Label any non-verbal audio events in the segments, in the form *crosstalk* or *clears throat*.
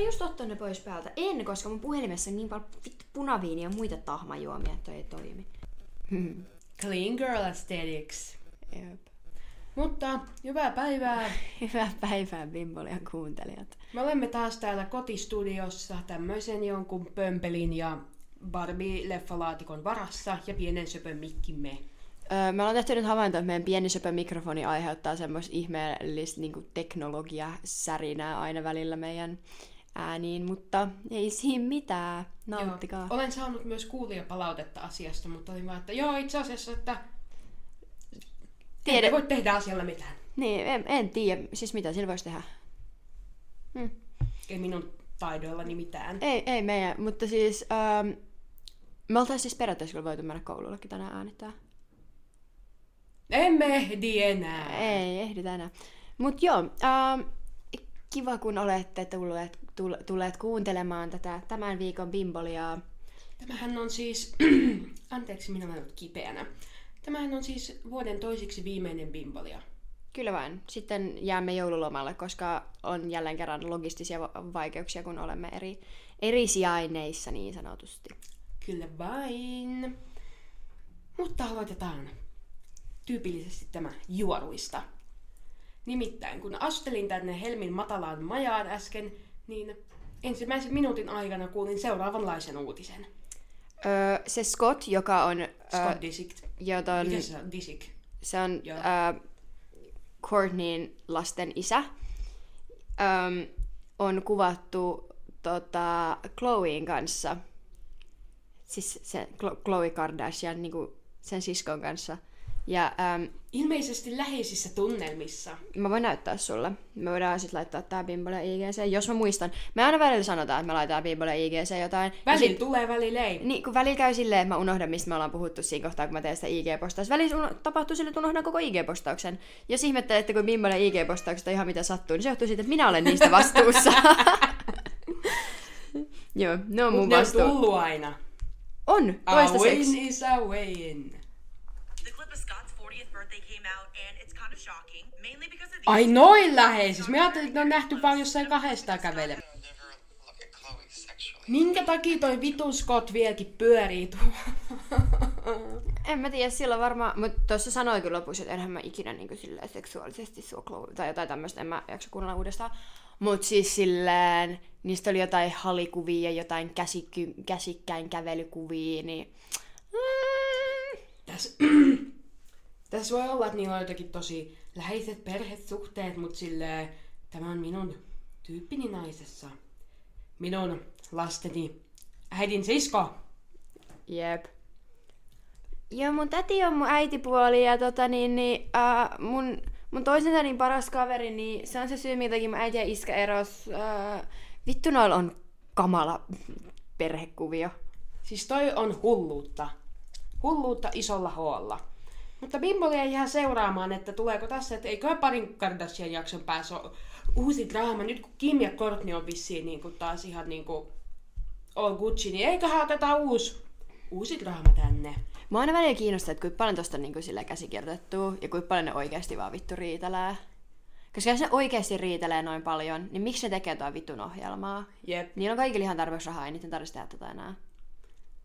mä just ottaa ne pois päältä? En, koska mun puhelimessa on niin paljon vittu punaviinia ja muita tahmajuomia, että ei toimi. *laughs* Clean girl aesthetics. Jep. Mutta hyvää päivää. *laughs* Hyvää päivää, Bimbolian kuuntelijat. Me olemme taas täällä kotistudiossa tämmöisen jonkun pömpelin ja Barbie-leffalaatikon varassa ja pienen söpön mikkimme. Öö, me ollaan tehty nyt havainto, että meidän pieni söpö mikrofoni aiheuttaa semmoista ihmeellistä niin teknologia-särinää aina välillä meidän ääniin, mutta ei siinä mitään. Nauttikaa. Joo. Olen saanut myös kuulijapalautetta asiasta, mutta olin vaan, että joo, itse asiassa, että Tiedä- Tiedä. voi tehdä asialla mitään. Niin, en, en tiedä. Siis mitä sillä voisi tehdä? Hmm. Ei minun taidoillani mitään. Ei, ei meidän, mutta siis... Ähm, me oltaisiin siis periaatteessa kyllä voitu mennä koulullekin tänään äänittää. Emme ehdi enää. Ei, ehditä enää. Mut joo, ähm, kiva kun olette tulleet, tulleet kuuntelemaan tätä tämän viikon bimboliaa. Tämähän on siis... *clears throat* Anteeksi, minä olen kipeänä. Tämähän on siis vuoden toisiksi viimeinen bimbolia. Kyllä vain. Sitten jäämme joululomalle, koska on jälleen kerran logistisia va- vaikeuksia, kun olemme eri, eri sijainneissa niin sanotusti. Kyllä vain. Mutta aloitetaan tyypillisesti tämä juoruista. Nimittäin kun astelin tänne Helmin matalaan majaan äsken, niin ensimmäisen minuutin aikana kuulin seuraavanlaisen uutisen. Öö, se Scott, joka on... Scott Öö, Disick. jota on, se on? Disick. se on Joo. öö, Courtneyin lasten isä. Öm, on kuvattu tota, Chloein kanssa. Siis se Chlo- Chloe Kardashian, niinku sen siskon kanssa. Ja äm, Ilmeisesti läheisissä tunnelmissa. Mä voin näyttää sulle. Me voidaan sitten laittaa tää Bimbole IGC, jos mä muistan. Me aina välillä sanotaan, että me laitetaan Bimbole IGC jotain. Välillä sit- tulee, välillä ei. Niin, kun välillä käy silleen, että mä unohdan, mistä me ollaan puhuttu siinä kohtaa, kun mä teen sitä IG-postausta. Välillä uno- tapahtuu silleen, että unohdan koko IG-postauksen. Jos ihmettelette, kun Bimbole IG-postaukset on ihan mitä sattuu, niin se johtuu siitä, että minä olen niistä vastuussa. *laughs* Joo, ne on Mut mun ne on vastuu. tullut aina. On, A toistaiseksi. win is a win. Ai noin läheisissä. Me ajattelin, että ne on nähty vaan jossain kahdestaan kävele. Minkä takia toi vitu Scott vieläkin pyörii tuolla? *laughs* En mä tiedä, sillä varmaan, mutta tuossa sanoi kyllä lopussa, että enhän mä ikinä niin silleen seksuaalisesti sua Chloe, tai jotain tämmöistä, en mä jaksa kuunnella uudestaan. Mutta siis silleen, niistä oli jotain halikuvia ja jotain käsikkäin kävelykuvia, niin... Mm, Tässä, tässä voi olla, että niillä on jotakin tosi läheiset perhesuhteet, mutta silleen, tämä on minun tyyppini naisessa. Minun lasteni äidin sisko. jep. Joo, mun täti on mun äitipuoli ja tota niin, niin äh, mun, mun toisen tädin paras kaveri, niin se on se syy, minkä mun äiti ja iskä eros. Äh, vittu noilla on kamala perhekuvio. Siis toi on hulluutta. Hulluutta isolla hoolla. Mutta Bimboli ei jää seuraamaan, että tuleeko tässä, että eikö parin Kardashian jakson päässä ole uusi draama. Nyt kun Kim ja Kourtney on vissiin niin kuin taas ihan niin kuin all Gucci, niin eiköhän oteta uusi, uusi draama tänne. Mä aina välillä kiinnostaa, että kuinka paljon tosta on niin sille käsikirjoitettu ja kuinka paljon ne oikeasti vaan vittu riitelee. Koska jos ne oikeasti riitelee noin paljon, niin miksi ne tekee tuo vittun ohjelmaa? Jep. Niillä on kaikilla ihan tarpeeksi rahaa, ei niiden tarvitse tehdä tätä enää.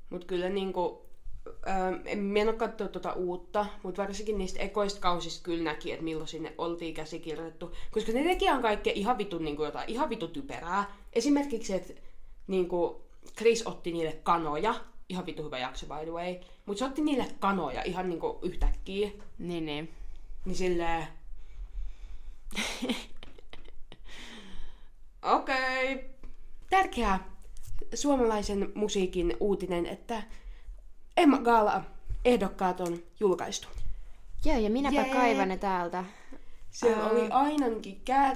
Mutta kyllä niinku, öö, en, mä en ole katsonut tuota uutta, mutta varsinkin niistä ekoista kausista kyllä näki, että milloin sinne oltiin käsikirjoitettu. Koska ne teki on kaikkea ihan vitun niinku jotain, ihan vitun typerää. Esimerkiksi, että niinku, Chris otti niille kanoja, ihan vitun hyvä jakso by the way, mutta se otti niille kanoja ihan niinku yhtäkkiä. Niin, niin. Niin silleen... *laughs* Okei. Okay. Tärkeä suomalaisen musiikin uutinen, että Emma Gala ehdokkaat on julkaistu. Joo, ja minäpä Jee. kaivan ne täältä. Siellä Ää. oli ainakin kää... *clears throat*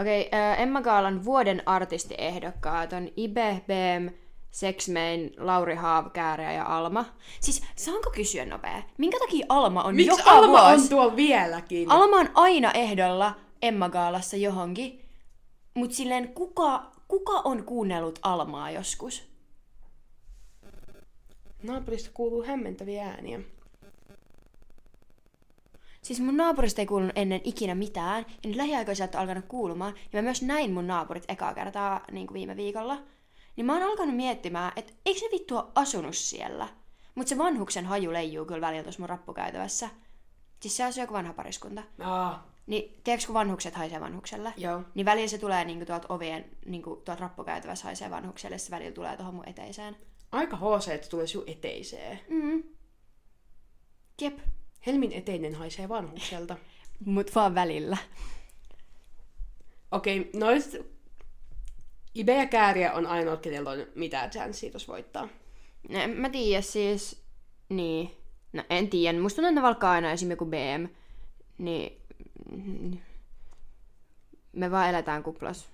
Okei, okay, Emma Gaalan vuoden artistiehdokkaat on Ibe, Bem, Sexmain, Lauri Haav, Kääriä ja Alma. Siis, saanko kysyä nopea? Minkä takia Alma on Miksi joka Alma vuosi? on tuolla vieläkin? Alma on aina ehdolla Emma Gaalassa johonkin. Mut silleen, kuka, kuka on kuunnellut Almaa joskus? Naapurista kuuluu hämmentäviä ääniä. Siis mun naapurista ei kuulunut ennen ikinä mitään, ja nyt lähiaikoina sieltä on alkanut kuulumaan, ja mä myös näin mun naapurit ekaa kertaa niin kuin viime viikolla. Niin mä oon alkanut miettimään, että eikö se vittu ole asunut siellä? Mutta se vanhuksen haju leijuu kyllä välillä tuossa mun rappukäytävässä. Siis se asuu joku vanha pariskunta. Aa, Niin tiedätkö, kun vanhukset haisee vanhukselle? Joo. Niin välillä se tulee niinku tuolta ovien, niinku tuolta rappukäytävässä haisee vanhukselle, se välillä tulee tuohon mun eteiseen. Aika HC, että tulee sun eteiseen. Mm. Jep. Helmin eteinen haisee vanhukselta. *laughs* Mut vaan välillä. Okei, noista Ibe ja Kääriä on ainoa, kenellä on mitään chanssia tuossa voittaa. No, en mä tiedä siis, niin, no en tiedä, musta tuntuu, että ne valkkaa aina esimerkiksi joku BM, niin mm, me vaan eletään kuplas.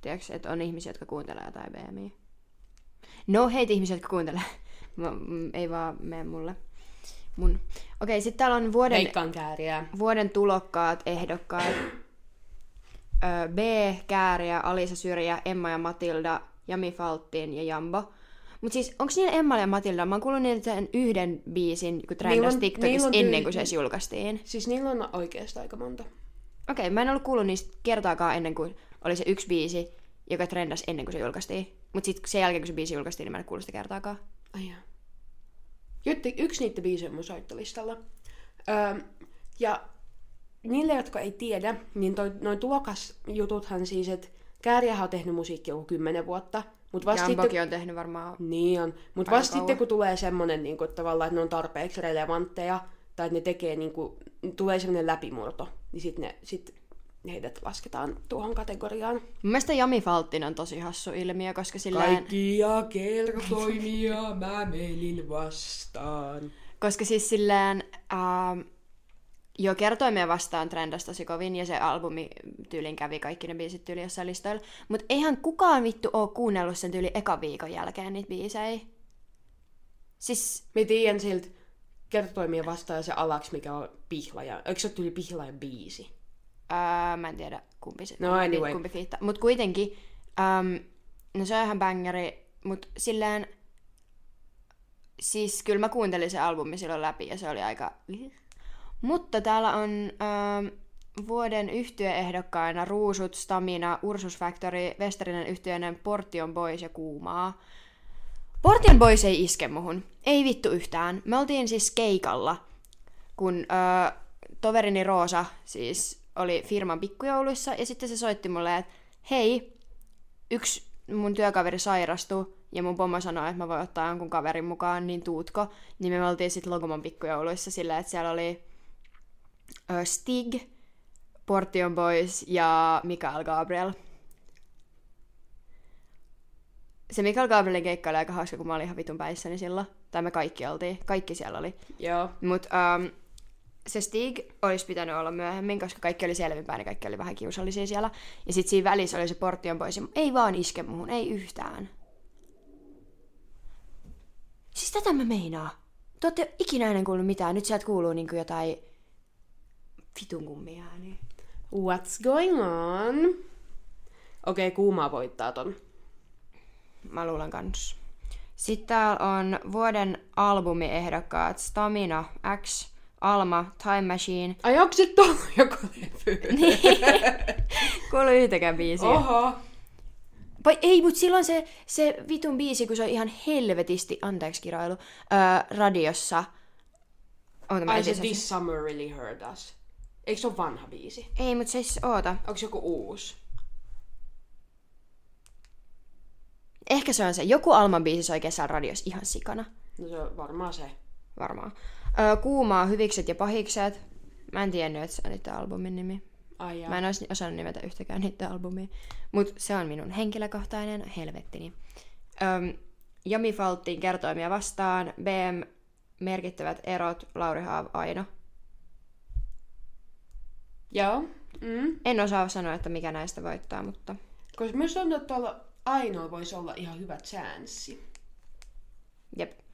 Tiedätkö, että on ihmisiä, jotka kuuntelee jotain BMiä. No heitä ihmisiä, jotka kuuntelee. *laughs* Mä, mm, ei vaan mene mulle. Mun. Okei, sitten täällä on vuoden, Veikkaan Kääriä. vuoden tulokkaat, ehdokkaat. Ö, B, Kääriä, Alisa Syrjä, Emma ja Matilda, Jami Faltin ja Jambo. Mut siis, onks niillä Emma ja Matilda? Mä oon kuullut niiltä sen yhden biisin, kun trendas TikTokissa niillä on ennen kuin se edes julkaistiin. Siis niillä on oikeastaan aika monta. Okei, mä en ollut kuullut niistä kertaakaan ennen kuin oli se yksi biisi, joka trendas ennen kuin se julkaistiin. Mut sit sen jälkeen, kun se biisi julkaistiin, niin mä en kuullut sitä kertaakaan. Ai jaa. Jotte, yksi niitä biisejä on mun soittolistalla. Öö, ja niille, jotka ei tiedä, niin toi, noin tulokasjututhan siis, että Kääriähän on tehnyt musiikkia joku kymmenen vuotta. Mutta vasta Jambokin sitten, on tehnyt varmaan... niin on. Mutta vasta sitten, kauan. kun tulee semmonen, niin kuin, tavallaan, että ne on tarpeeksi relevantteja, tai että ne tekee, niin kuin, tulee semmoinen läpimurto, niin sitten ne, sit heidät lasketaan tuohon kategoriaan. Mun mielestä Jami Faltin on tosi hassu ilmiö, koska silleen... Kaikkia kertoimia mä menin vastaan. Koska siis silleen, ähm, jo kertoimia vastaan trendasi tosi kovin ja se albumi tyylin kävi kaikki ne biisit tyyli jossain listoilla. Mut eihän kukaan vittu oo kuunnellut sen tyyli eka viikon jälkeen niitä biisejä. Siis, Mä tiedän siltä kertoimia vastaan se alaksi, mikä on pihlaja. Eikö se ole tyyli pihlajan biisi? Ää, mä en tiedä kumpi se No anyway. kumpi fiitta. Mut kuitenkin, ähm, no se on ihan bangeri, mut silleen, siis kyllä mä kuuntelin se albumi silloin läpi ja se oli aika... Mutta täällä on ähm, vuoden yhtyeehdokkaina Ruusut, Stamina, Ursus Factory, Westerinen yhtyeinen Portion Boys ja Kuumaa. Portion Boys ei iske muhun. Ei vittu yhtään. Me oltiin siis keikalla, kun öö, toverini Roosa siis oli firman pikkujouluissa ja sitten se soitti mulle, että hei, yksi mun työkaveri sairastui ja mun pomo sanoi, että mä voin ottaa jonkun kaverin mukaan, niin tuutko? Niin me oltiin sitten Logomon pikkujouluissa silleen, että siellä oli ö, Stig, Portion Boys ja Mikael Gabriel. Se Mikael Gabrielin keikka oli aika hauska, kun mä olin ihan vitun päissäni silloin. Tai me kaikki oltiin. Kaikki siellä oli. Joo. Mut um, se Stig olisi pitänyt olla myöhemmin, koska kaikki oli selvinpäin ja kaikki oli vähän kiusallisia siellä. Ja sitten siinä välissä oli se Portion ja Ei vaan iske muhun, ei yhtään. Siis tätä mä meinaa. Te ootte ikinä ennen kuullut mitään. Nyt sieltä kuuluu niinku jotain vitun kummia ääniä. What's going on? Okei, okay, kuumaa voittaa ton. Mä luulen kans. Sitten täällä on vuoden albumiehdokkaat Stamina, X, Alma, Time Machine. Ai onko se tuolla *laughs* joku levy? Kuulu yhtäkään biisiä. Oh. Oho. Vai ei, mut silloin se, se vitun biisi, kun se on ihan helvetisti, anteeksi kirailu, öö, radiossa. Oota, Ai se. This Summer Really Hurt Us. Eikö se ole vanha biisi? Ei, mut siis, oota. Onko se joku uusi? Ehkä se on se. Joku Alman biisi soi kesällä radiossa ihan sikana. No se on varmaan se. Varmaan. Öö, kuumaa, hyvikset ja pahikset. Mä en tiennyt, että se on niiden albumin nimi. Ai jaa. Mä en olisi osannut nimetä yhtäkään niiden albumia. Mut se on minun henkilökohtainen helvettini. Öm, Jami Falttiin kertoimia vastaan. BM merkittävät erot. Lauri Haav Aino. Joo. Mm. En osaa sanoa, että mikä näistä voittaa, mutta... Koska myös on, että tuolla ainoa voisi olla ihan hyvä chanssi. Jep.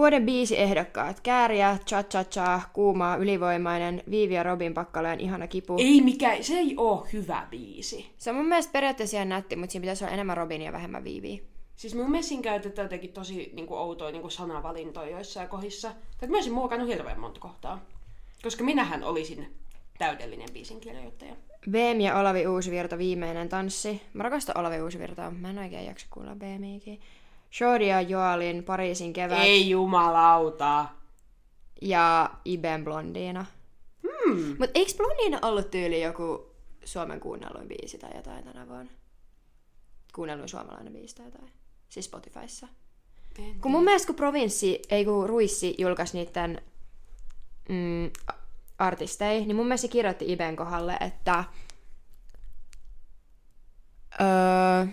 Vuoden biisi ehdokkaat. Kääriä, cha cha cha, kuumaa, ylivoimainen, Viivi ja Robin Pakkaleen ihana kipu. Ei mikä, se ei oo hyvä biisi. Se on mun mielestä periaatteessa ihan nätti, mutta siinä pitäisi olla enemmän Robinia ja vähemmän Viiviä. Siis mun mielestä siinä käytetään jotenkin tosi niin kuin, outoja niin kuin sanavalintoja joissain kohdissa. Tai mä olisin muokannut hirveän monta kohtaa. Koska minähän olisin täydellinen biisin kirjoittaja. BM ja Olavi Uusivirta viimeinen tanssi. Mä rakastan Olavi Uusivirtaa, mä en oikein jaksa kuulla BMiäkin. Shorty ja Joalin Pariisin kevät Ei jumalauta. ja Iben Blondiina. Hmm. Mut eikö Blondiina ollut tyyli joku Suomen kuunnelluin biisi tai jotain tänä vuonna? Kuunnelluin suomalainen biisi tai jotain. Siis Spotifyssa. En Kun mun mielestä kun Provinssi, ei kun Ruissi julkaisi niiden mm, a- artisteja, niin mun mielestä se kirjoitti Iben kohdalle, että öö,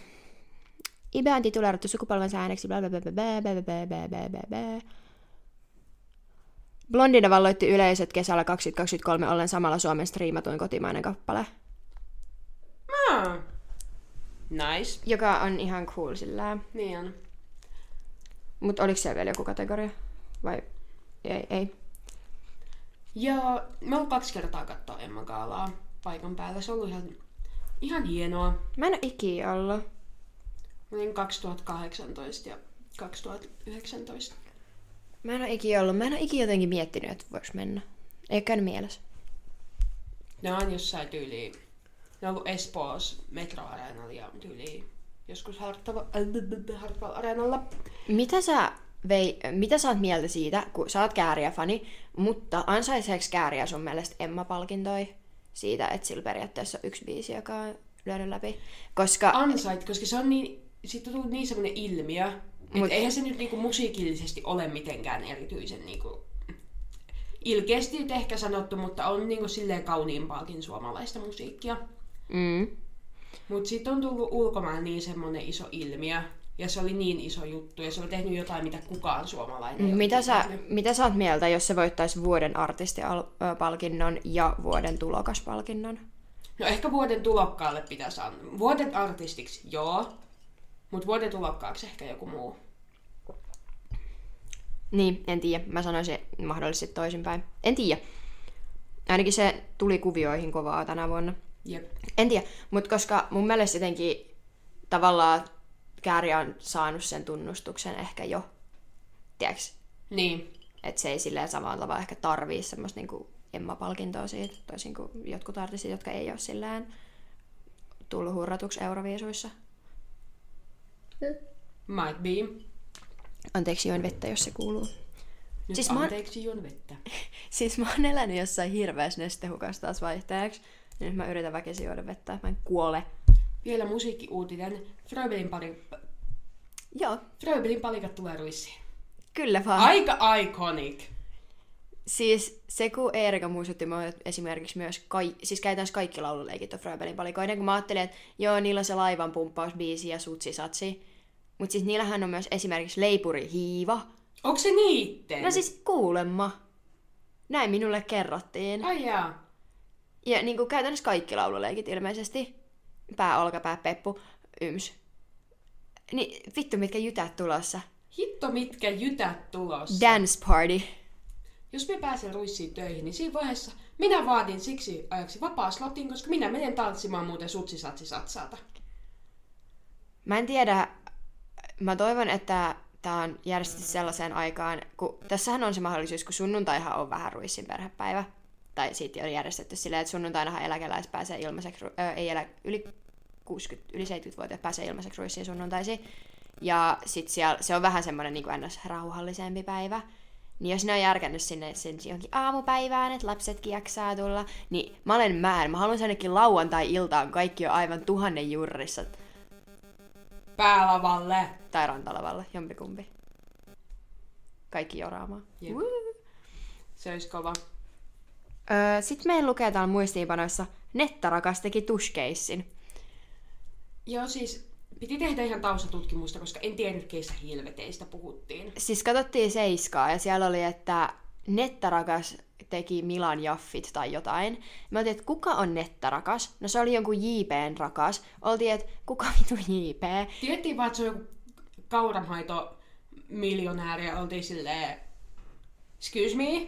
Ibe on tituleerattu sukupolven säännöksi, bla bla bla bla bla bla bla bla bla bla bla. Blondina valloitti yleiset kesällä 2023 ollen samalla Suomen striimatuin kotimainen kappale, Ah. Nice. joka on ihan cool sillä Niin on. Mutta oliko siellä vielä joku kategoria? Vai ei? ei. Ja me ollaan kaksi kertaa katsoa Emma Gaalaa paikan päällä. Se on ollut ihan, ihan hienoa. Mä en ole ikinä ollut. Olin 2018 ja 2019. Mä en ole ikinä ollut. Mä en ole ikinä jotenkin miettinyt, että voiko mennä. Ei käynyt mielessä. Ne on jossain tyyliin. Ne on ollut Espoossa Metro-areenalla ja tyyliin joskus Hartwall, äh. Mitä sä, vei, mitä sä oot mieltä siitä, kun sä oot kääriä-fani, mutta ansaiseeko kääriä sun mielestä Emma-palkintoi siitä, että sillä periaatteessa on yksi biisi, joka on lyönyt läpi? Koska Ansait, koska se on niin, siitä on tullut niin semmoinen ilmiö, että Mut- eihän se nyt niinku musiikillisesti ole mitenkään erityisen niinku, ilkeästi nyt ehkä sanottu, mutta on niinku silleen kauniimpaakin suomalaista musiikkia. mm, Mutta sitten on tullut ulkomaan niin semmonen iso ilmiö, ja se oli niin iso juttu, ja se oli tehnyt jotain, mitä kukaan suomalainen ei mitä, sä, tehnyt. mitä sä oot mieltä, jos se voittaisi vuoden artistipalkinnon ja vuoden tulokaspalkinnon? No ehkä vuoden tulokkaalle pitäisi antaa. Vuoden artistiksi, joo. Mutta vuoden tulokkaaksi ehkä joku muu. Niin, en tiedä. Mä sanoisin mahdollisesti toisinpäin. En tiedä. Ainakin se tuli kuvioihin kovaa tänä vuonna. Jep. En tiedä, mutta koska mun mielestä jotenkin tavallaan Kääriä on saanut sen tunnustuksen ehkä jo. Tiedätkö? Niin. Että se ei silleen samalla tavalla ehkä tarvii semmoista niinku Emma-palkintoa siitä, toisin kuin jotkut artistit, jotka ei ole silleen tullut hurratuksi Euroviisuissa. Might be. Anteeksi, join vettä, jos se kuuluu. Nyt Siis siis mä oon- anteeksi juon vettä. *laughs* Siis mä oon elänyt jossain hirveässä nestehukassa taas vaihteeksi. Nyt mä yritän väkisin juoda vettä, että mä en kuole. Vielä musiikkiuutinen. Fröbelin, pari... Joo, Fröbelin palikat tulee ruissiin. kyllä vaan. Aika iconic. Siis se, kun Eerika muistutti mua esimerkiksi myös, kai, siis käytännössä kaikki laululeikit on Fröbelin palikoiden, kun mä ajattelin, että joo, niillä on se laivan pumppausbiisi ja sutsi satsi. Mutta siis niillähän on myös esimerkiksi leipuri hiiva. Onko se niitten? No siis kuulemma. Näin minulle kerrottiin. Ai jaa. Ja niin kuin käytännössä kaikki laululeikit ilmeisesti. Pää, olkapää, peppu, yms. Niin vittu mitkä jytät tulossa. Hitto mitkä jytät tulossa. Dance party. Jos me pääsen ruissiin töihin, niin siinä vaiheessa minä vaadin siksi ajaksi vapaa slotin, koska minä menen tanssimaan muuten sutsisatsi satsaata. Mä en tiedä, mä toivon, että tämä on järjestetty sellaiseen aikaan, kun tässähän on se mahdollisuus, kun sunnuntaihan on vähän ruissin perhepäivä. Tai siitä on järjestetty silleen, että sunnuntainahan eläkeläiset pääsee ilmaiseksi, ö, ei elä, yli 60, yli 70-vuotiaat pääsee ilmaiseksi ruissiin sunnuntaisin. Ja sit siellä, se on vähän semmoinen niin ns. rauhallisempi päivä. Niin jos ne on järkännyt sinne sen johonkin aamupäivään, että lapsetkin jaksaa tulla, niin mä olen mään. Mä haluan ainakin lauantai-iltaan kaikki on aivan tuhannen jurrissa Päälavalle. tai rantalavalle, jompikumpi. Kaikki joraamaan. Se olisi kova. Öö, Sitten meillä lukee täällä muistiinpanoissa, Nettarakas teki tuskeissin. Joo, siis piti tehdä ihan taustatutkimusta, koska en tiennyt, keistä helveteistä puhuttiin. Siis katsottiin Seiskaa ja siellä oli, että Nettarakas teki Milan Jaffit tai jotain. Mä oltiin, että kuka on Nettarakas? No se oli jonkun JPn rakas. Oltiin, että kuka *laughs* vitu JP? Tiedettiin vaan, että se on joku kauranhaito miljonääri ja oltiin silleen, excuse me?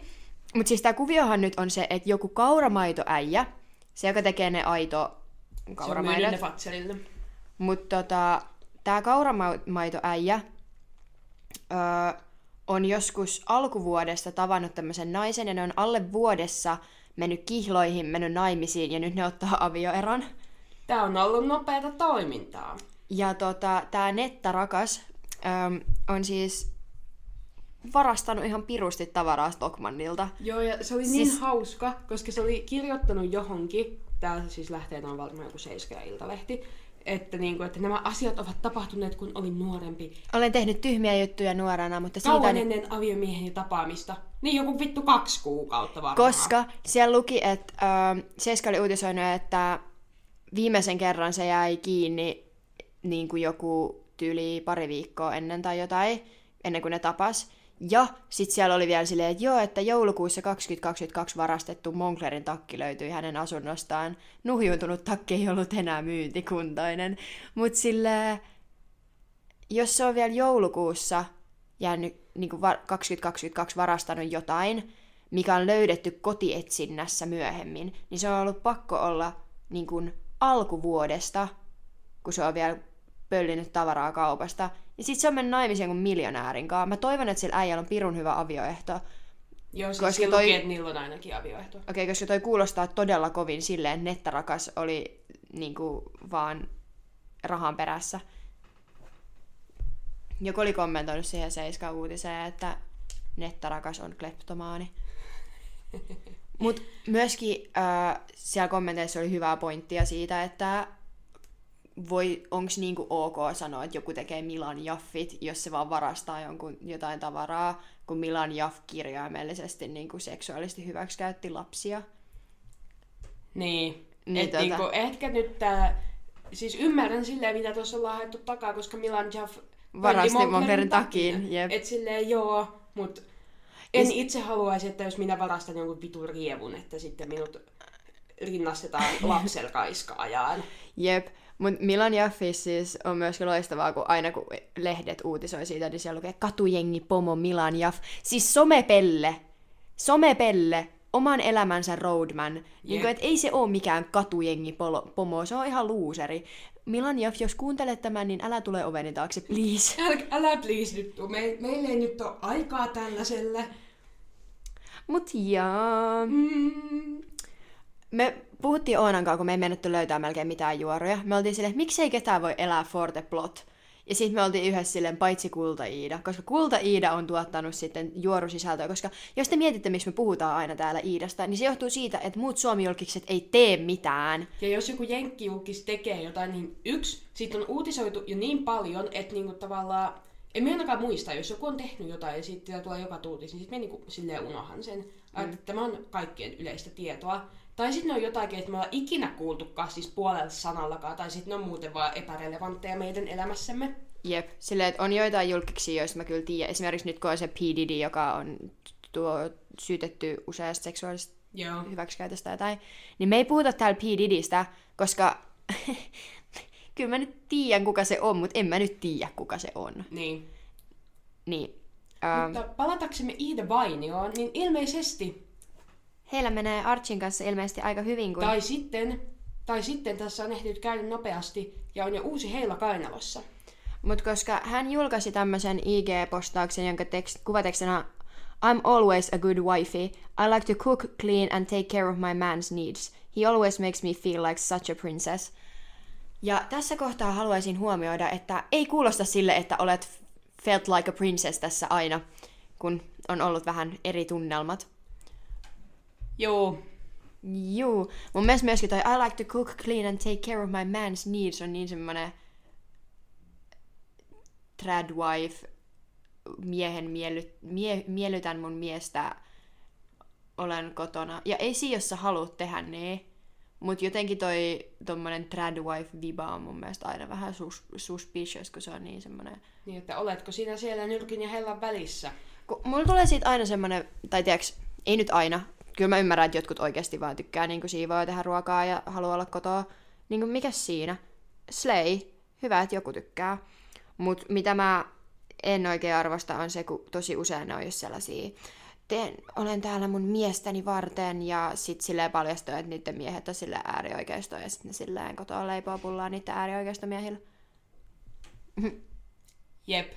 Mutta siis tää kuviohan nyt on se, että joku kauramaitoäijä, se joka tekee ne aito Se on kauramaidot. ne. Mutta tota, tämä kauramaitoäijä öö, on joskus alkuvuodesta tavannut tämmöisen naisen ja ne on alle vuodessa mennyt kihloihin, mennyt naimisiin ja nyt ne ottaa avioeron. Tää on ollut nopeata toimintaa. Ja tota, tää Netta Rakas äm, on siis varastanut ihan pirusti tavaraa Stockmannilta. Joo, ja se oli siis... niin hauska, koska se oli kirjoittanut johonkin, tää siis lähtee on varmaan joku Seiska ja Iltalehti, että, niinku, että nämä asiat ovat tapahtuneet, kun olin nuorempi. Olen tehnyt tyhmiä juttuja nuorena, mutta siitä... Kauan ennen aviomieheni tapaamista. Niin joku vittu kaksi kuukautta varmaan. Koska siellä luki, että äh, Seiska oli uutisoinut, että viimeisen kerran se jäi kiinni niin kuin joku tyyli pari viikkoa ennen tai jotain, ennen kuin ne tapas. Ja sitten siellä oli vielä silleen, että joo, että joulukuussa 2022 varastettu Monclerin takki löytyi hänen asunnostaan. Nuhjuuntunut takki ei ollut enää myyntikuntoinen. Mutta sille jos se on vielä joulukuussa jäänyt niin kuin 2022 varastanut jotain, mikä on löydetty kotietsinnässä myöhemmin, niin se on ollut pakko olla niin kuin alkuvuodesta, kun se on vielä pöllinyt tavaraa kaupasta. Ja sit se on mennyt naimisiin kuin miljonäärin kanssa. Mä toivon, että sillä äijällä on pirun hyvä avioehto. Joo, siis koska toi... lukee, että niillä on ainakin avioehto. Okei, okay, koska toi kuulostaa todella kovin silleen, että nettarakas oli niinku vaan rahan perässä. Joku oli kommentoinut siihen Seiska uutiseen, että nettarakas on kleptomaani. *laughs* Mutta myöskin äh, siellä kommenteissa oli hyvää pointtia siitä, että voi, onko niinku ok sanoa, että joku tekee Milan Jaffit, jos se vaan varastaa jonkun jotain tavaraa, kun Milan Jaff kirjaimellisesti niinku seksuaalisesti hyväksikäytti lapsia. Niin. niin Et tota... niinku, ehkä nyt tää, siis ymmärrän silleen, mitä tuossa ollaan haettu takaa, koska Milan Jaff varasti Monkerin takiin. Jep. Et silleen joo, mut en Is... itse haluaisi, että jos minä varastan jonkun vitun rievun, että sitten minut rinnastetaan *laughs* lapselkaiskaajaan. Jep, mutta Milan Jaffis siis on myöskin loistavaa, kun aina kun lehdet uutisoi siitä, niin siellä lukee katujengi pomo Milan Jaff. Siis somepelle, somepelle, oman elämänsä roadman. Yep. Niin kuin, että ei se ole mikään katujengi pomo, se on ihan luuseri. Milan Jaff, jos kuuntelet tämän, niin älä tule oveni taakse, please. Älä, älä please nyt. Me, meillä ei nyt ole aikaa tällaiselle. Mut jaa. Mm. Me puhuttiin Oonan kanssa, kun me ei menetty löytää melkein mitään juoroja. Me oltiin silleen, miksei ketään voi elää Forte Plot. Ja sitten me oltiin yhdessä silleen, paitsi Kulta-Iida, koska Kulta-Iida on tuottanut sitten juorusisältöä, koska jos te mietitte, miksi me puhutaan aina täällä Iidasta, niin se johtuu siitä, että muut suomijulkiset ei tee mitään. Ja jos joku jenkkijulkis tekee jotain, niin yksi, siitä on uutisoitu jo niin paljon, että niinku tavallaan, en mä ainakaan muista, jos joku on tehnyt jotain ja sitten tulee joka tuutis, niin sitten me niinku silleen unohan sen. Mm. Että tämä on kaikkien yleistä tietoa. Tai sitten ne on jotakin, että me ollaan ikinä kuultukaan siis puolella sanallakaan, tai sitten ne on muuten vaan epärelevantteja meidän elämässämme. Jep, silleen, että on joitain julkiksi, joista mä kyllä tiedän. Esimerkiksi nyt kun on se P. Diddy, joka on tuo syytetty useasta seksuaalista Joo. hyväksikäytöstä tai niin me ei puhuta täällä P. Diddystä, koska *laughs* kyllä mä nyt tiedän, kuka se on, mutta en mä nyt tiedä, kuka se on. Niin. Niin. Mutta palataksemme Ida Vainioon, niin ilmeisesti heillä menee Archin kanssa ilmeisesti aika hyvin. Kun... Tai sitten, tai sitten tässä on ehtinyt käydä nopeasti ja on jo uusi heila kainalossa. Mutta koska hän julkaisi tämmöisen IG-postauksen, jonka tekst, kuvatekstina I'm always a good wifey. I like to cook, clean and take care of my man's needs. He always makes me feel like such a princess. Ja tässä kohtaa haluaisin huomioida, että ei kuulosta sille, että olet felt like a princess tässä aina, kun on ollut vähän eri tunnelmat. Joo. Joo. Mun mielestä myöskin toi I like to cook, clean and take care of my man's needs on niin semmonen tradwife, miehen miely, mie, miellytän mun miestä, olen kotona. Ja ei siinä, jos sä haluat tehdä niin. Mutta jotenkin toi tommonen tradwife-viba on mun mielestä aina vähän sus, suspicious, kun se on niin semmonen... Niin, että oletko sinä siellä nyrkin ja hellan välissä? Kun mulla tulee siitä aina semmonen, tai tiiäks, ei nyt aina, kyllä mä ymmärrän, että jotkut oikeasti vaan tykkää niin siivoa ja tehdä ruokaa ja haluaa olla kotoa. Niin kuin mikä siinä? Slay. Hyvä, että joku tykkää. Mutta mitä mä en oikein arvosta on se, kun tosi usein ne on just sellaisia teen, olen täällä mun miestäni varten ja sit silleen paljastuu, että niiden miehet on sille äärioikeisto ja sitten ne silleen kotoa leipoo pullaa niiden äärioikeistomiehillä. *laughs* Jep.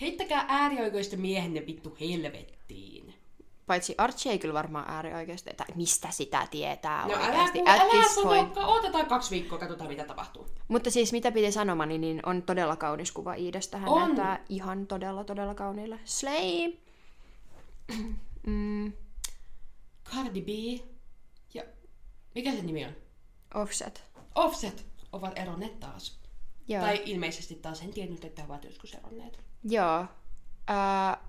Heittäkää äärioikeisten miehenne vittu helvettiin. Paitsi Archie ei kyllä varmaan äärioikeasti, tai mistä sitä tietää No älä, oikeasti. älä this sano, point. odotetaan kaksi viikkoa, katsotaan mitä tapahtuu. Mutta siis mitä piti sanomani, niin on todella kaunis kuva Iidasta. Hän On. näyttää ihan todella, todella kauniille. Slay! mm, Cardi B ja... Mikä se nimi on? offset. Offset ovat eronneet taas. Joo. Tai ilmeisesti taas en tiennyt, että he ovat joskus eronneet. Joo. Ää,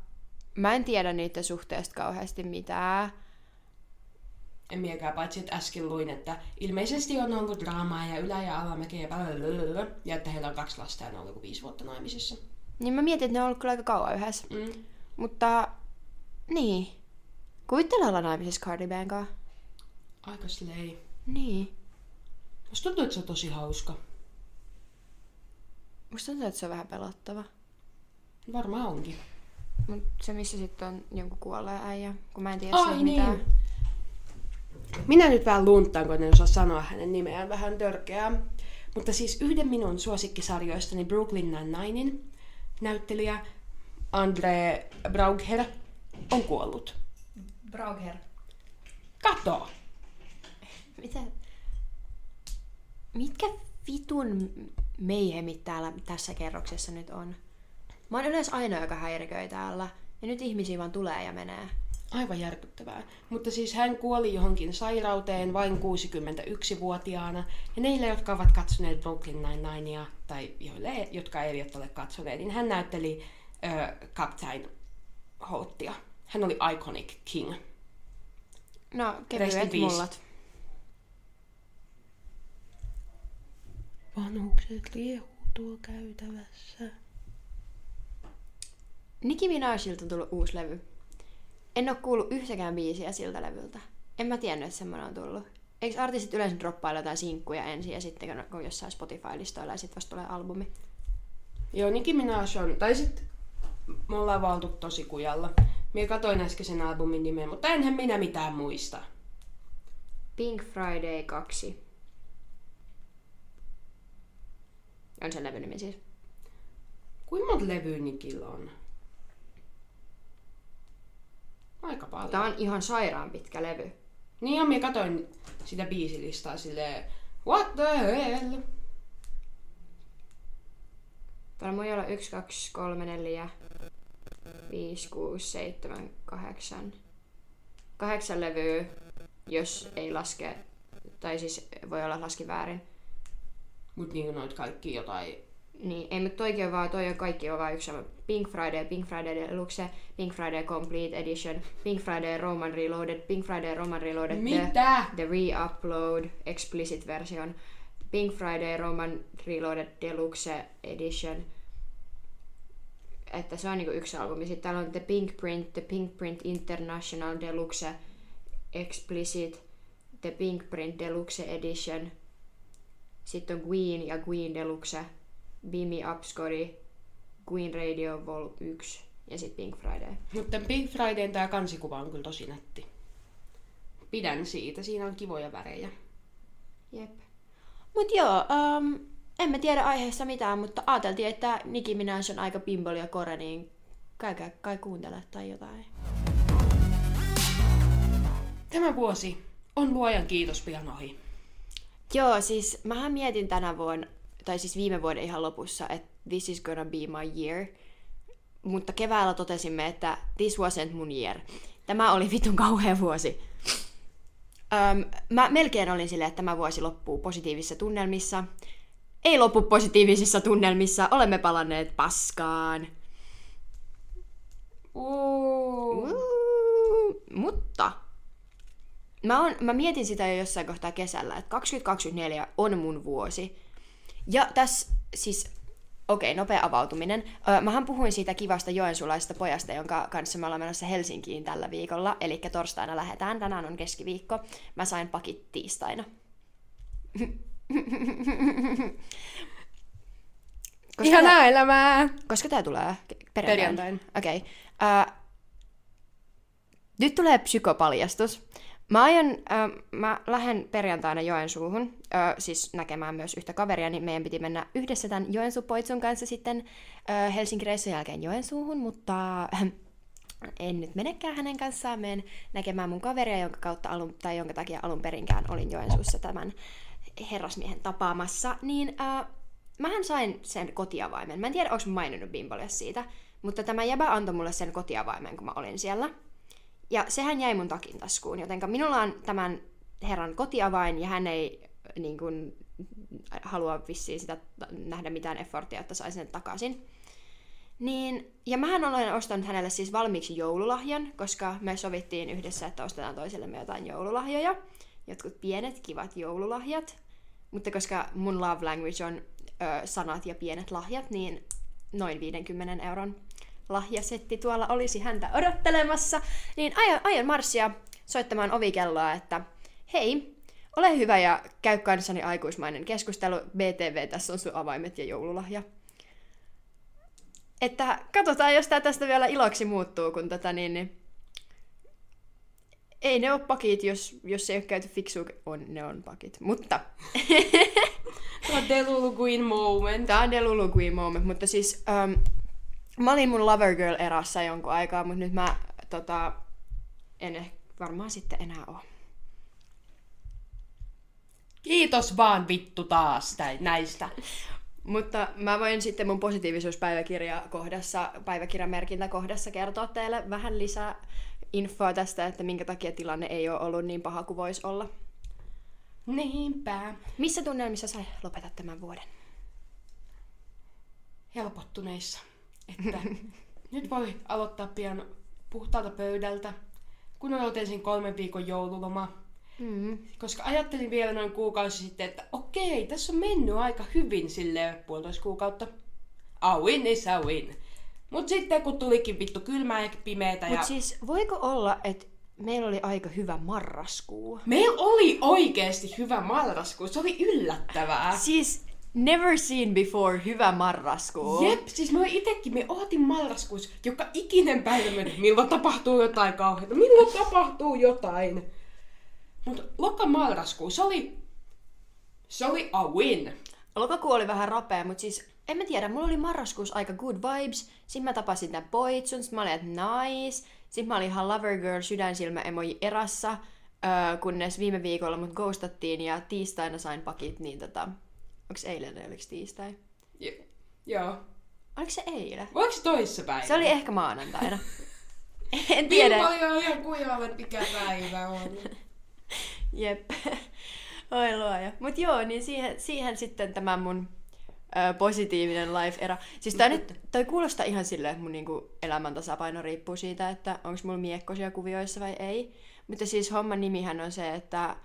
mä en tiedä niiden suhteesta kauheasti mitään. En miekään, paitsi että äsken luin, että ilmeisesti on ollut draamaa ja ylä- ja alamäkeä ja blablabla, ja että heillä on kaksi lasta ja ne on ollut viisi vuotta naimisissa. Niin mä mietin, että ne on ollut kyllä aika kauan yhdessä. Mm. Mutta, niin. Kuvittele olla naimisissa Cardi B:n kanssa. Aika slay. Niin. Musta tuntuu, että se on tosi hauska. Musta tuntuu, että se on vähän pelottava. Varmaan onkin. Mut se, missä sitten on jonkun kuolleen äijä, kun mä en tiedä Ai niin. mitään. Minä nyt vähän luntaan, kun en osaa sanoa hänen nimeään vähän törkeää. Mutta siis yhden minun suosikkisarjoistani Brooklyn Nine-Ninein näyttelijä Andre Braugher on kuollut. Braugher. Kato! Mitä? Mitkä vitun meihemit täällä tässä kerroksessa nyt on? Mä oon yleensä ainoa, joka häiriköi täällä. Ja nyt ihmisiä vaan tulee ja menee. Aivan järkyttävää. Mutta siis hän kuoli johonkin sairauteen vain 61-vuotiaana. Ja neille, jotka ovat katsoneet Brooklyn Nine-Ninea, tai joille, jotka eivät ole katsoneet, niin hän näytteli ö, Captain Holttia. Hän oli Iconic King. No, kevyet mullat. Vanhukset liehuu tuo käytävässä. Nicki Minajilta on tullut uusi levy. En oo kuullut yhtäkään biisiä siltä levyltä. En mä tiennyt, että semmonen on tullut. Eikö artistit yleensä droppailla jotain sinkkuja ensin ja sitten kun- jossain Spotify-listoilla ja sitten vasta tulee albumi? Joo, Nicki Minaj on, tai sit me ollaan vaan oltu tosi kujalla. Minä katoin äskeisen albumin nimen, mutta enhän minä mitään muista. Pink Friday 2. On sen levyn nimi siis. Kuinka monta levyä Nikillä on? Aika paljon. Tää on ihan sairaan pitkä levy. Niin ja minä katoin sitä biisilistaa silleen, what the hell? Täällä voi olla 1, 2, 3, 4, 5, 6, 7, 8. Kahdeksan levyä, jos ei laske, tai siis voi olla laski väärin. Mut niin noit kaikki jotain. Niin, ei, mutta toikin on vaan, toi on kaikki on vaan yksi sama. Pink Friday, Pink Friday Deluxe, Pink Friday Complete Edition, Pink Friday Roman Reloaded, Pink Friday Roman Reloaded, Mitä? The, the Re-Upload, Explicit version, Pink Friday Roman Reloaded Deluxe Edition. Että se on niinku yksi albumi. Sitten täällä on The Pink Print, The Pink Print International Deluxe Explicit, The Pink Print Deluxe Edition. Sitten on Queen ja Queen Deluxe, Bimi Upscotty, Queen Radio Vol 1 ja sitten Pink Friday. Mutta Pink Fridayn tää kansikuva on kyllä tosi nätti. Pidän siitä, siinä on kivoja värejä. Jep. Mut joo, um, en mä tiedä aiheesta mitään, mutta ajateltiin, että Nicki Minaj on aika pimboli ja kore, niin käykää kai kuuntele tai jotain. Tämä vuosi on luojan kiitos pian ohi. Joo, siis mähän mietin tänä vuonna, tai siis viime vuoden ihan lopussa, että this is gonna be my year. Mutta keväällä totesimme, että this wasn't mun year. Tämä oli vitun kauhea vuosi. Öm, mä melkein olin silleen, että tämä vuosi loppuu positiivisissa tunnelmissa. Ei loppu positiivisissa tunnelmissa, olemme palanneet paskaan. Uh. Uuu, mutta mä, on, mä mietin sitä jo jossain kohtaa kesällä, että 2024 on mun vuosi. Ja tässä siis, okei, okay, nopea avautuminen. Öö, mähän puhuin siitä kivasta joensulaisesta pojasta, jonka kanssa me ollaan menossa Helsinkiin tällä viikolla. Eli torstaina lähdetään, tänään on keskiviikko. Mä sain pakit tiistaina. *laughs* Koska Ihanaa elämää! koska tää tulee? Perjantaina. Perjantaina. Okei. Okay. Uh, nyt tulee psykopaljastus. Mä aion, äh, mä lähden perjantaina Joensuuhun, äh, siis näkemään myös yhtä kaveria, niin meidän piti mennä yhdessä tämän Joensuupoitsun kanssa sitten äh, Helsingin reissun jälkeen Joensuuhun, mutta äh, *clears throat* en nyt menekään hänen kanssaan, menen näkemään mun kaveria, jonka kautta alun, tai jonka takia alun perinkään olin Joensuussa tämän herrasmiehen tapaamassa, niin äh, mähän sain sen kotiavaimen. Mä en tiedä, onko mä maininnut Bimbolle siitä, mutta tämä jäbä antoi mulle sen kotiavaimen, kun mä olin siellä. Ja sehän jäi mun takin taskuun, joten minulla on tämän herran kotiavain, ja hän ei niin kuin, halua vissiin sitä nähdä mitään efforttia, että saisi sen takaisin. Niin, ja mähän olen ostanut hänelle siis valmiiksi joululahjan, koska me sovittiin yhdessä, että ostetaan toisellemme jotain joululahjoja. Jotkut pienet, kivat joululahjat. Mutta koska mun love language on ö, sanat ja pienet lahjat, niin noin 50 euron lahjasetti tuolla olisi häntä odottelemassa. Niin aion, aion marssia soittamaan ovikelloa, että hei, ole hyvä ja käy kanssani aikuismainen keskustelu. BTV, tässä on sun avaimet ja joululahja. Että katsotaan, jos tää tästä vielä iloksi muuttuu, kun tätä niin, niin ei ne ole pakit, jos, jos ei ole käyty fiksu, on, ne on pakit. Mutta *laughs* Tuo Delulu Queen moment. tää on Delulu Queen moment, mutta siis um, mä olin mun Lover Girl erassa jonkun aikaa, mutta nyt mä tota, en ehkä varmaan sitten enää oo. Kiitos vaan vittu taas tä- näistä. Mutta mä voin sitten mun positiivisuuspäiväkirjakohdassa, päiväkirjamerkintäkohdassa kertoa teille vähän lisää infoa tästä, että minkä takia tilanne ei ole ollut niin paha kuin voisi olla. Niinpä. Missä tunnelmissa sä lopetat tämän vuoden? Helpottuneissa. Että nyt voi aloittaa pian puhtaalta pöydältä, kun odotelsin kolmen viikon joululoma. Mm. Koska ajattelin vielä noin kuukausi sitten, että okei, tässä on mennyt aika hyvin sille puolitoista kuukautta. A win is a win. Mut sitten kun tulikin vittu kylmää ja pimeetä ja... Mutta siis voiko olla, että meillä oli aika hyvä marraskuu? Meillä oli oikeesti hyvä marraskuu, se oli yllättävää. Siis never seen before hyvä marraskuu. Jep, siis me itekin, me ootin marraskuussa joka ikinen päivä meni, milloin tapahtuu jotain kauheata, milloin tapahtuu jotain. Mutta loka marraskuu, se oli, se oli a win. Lokakuu oli vähän rapea, mutta siis en mä tiedä, mulla oli marraskuussa aika good vibes. Sitten mä tapasin tämän poitsun, sit mä olin, että nice. Sitten mä olin ihan lover girl, sydänsilmä emoji erassa, öö, kunnes viime viikolla mut ghostattiin ja tiistaina sain pakit, niin tota... Onks eilen vai oliks tiistai? Jo- Joo. Oliko se eilen? Voiko se toissa päivä? Se oli ehkä maanantaina. *laughs* en Niin tiedä. paljon ihan että mikä päivä on. *laughs* Jep. Oi luoja. Mut joo, niin siihen, siihen sitten tämä mun ö, positiivinen life-era. Siis tää nyt, toi kuulostaa ihan silleen, että mun niinku elämän tasapaino riippuu siitä, että onko mulla miekkosia kuvioissa vai ei. Mutta siis homman nimihän on se, että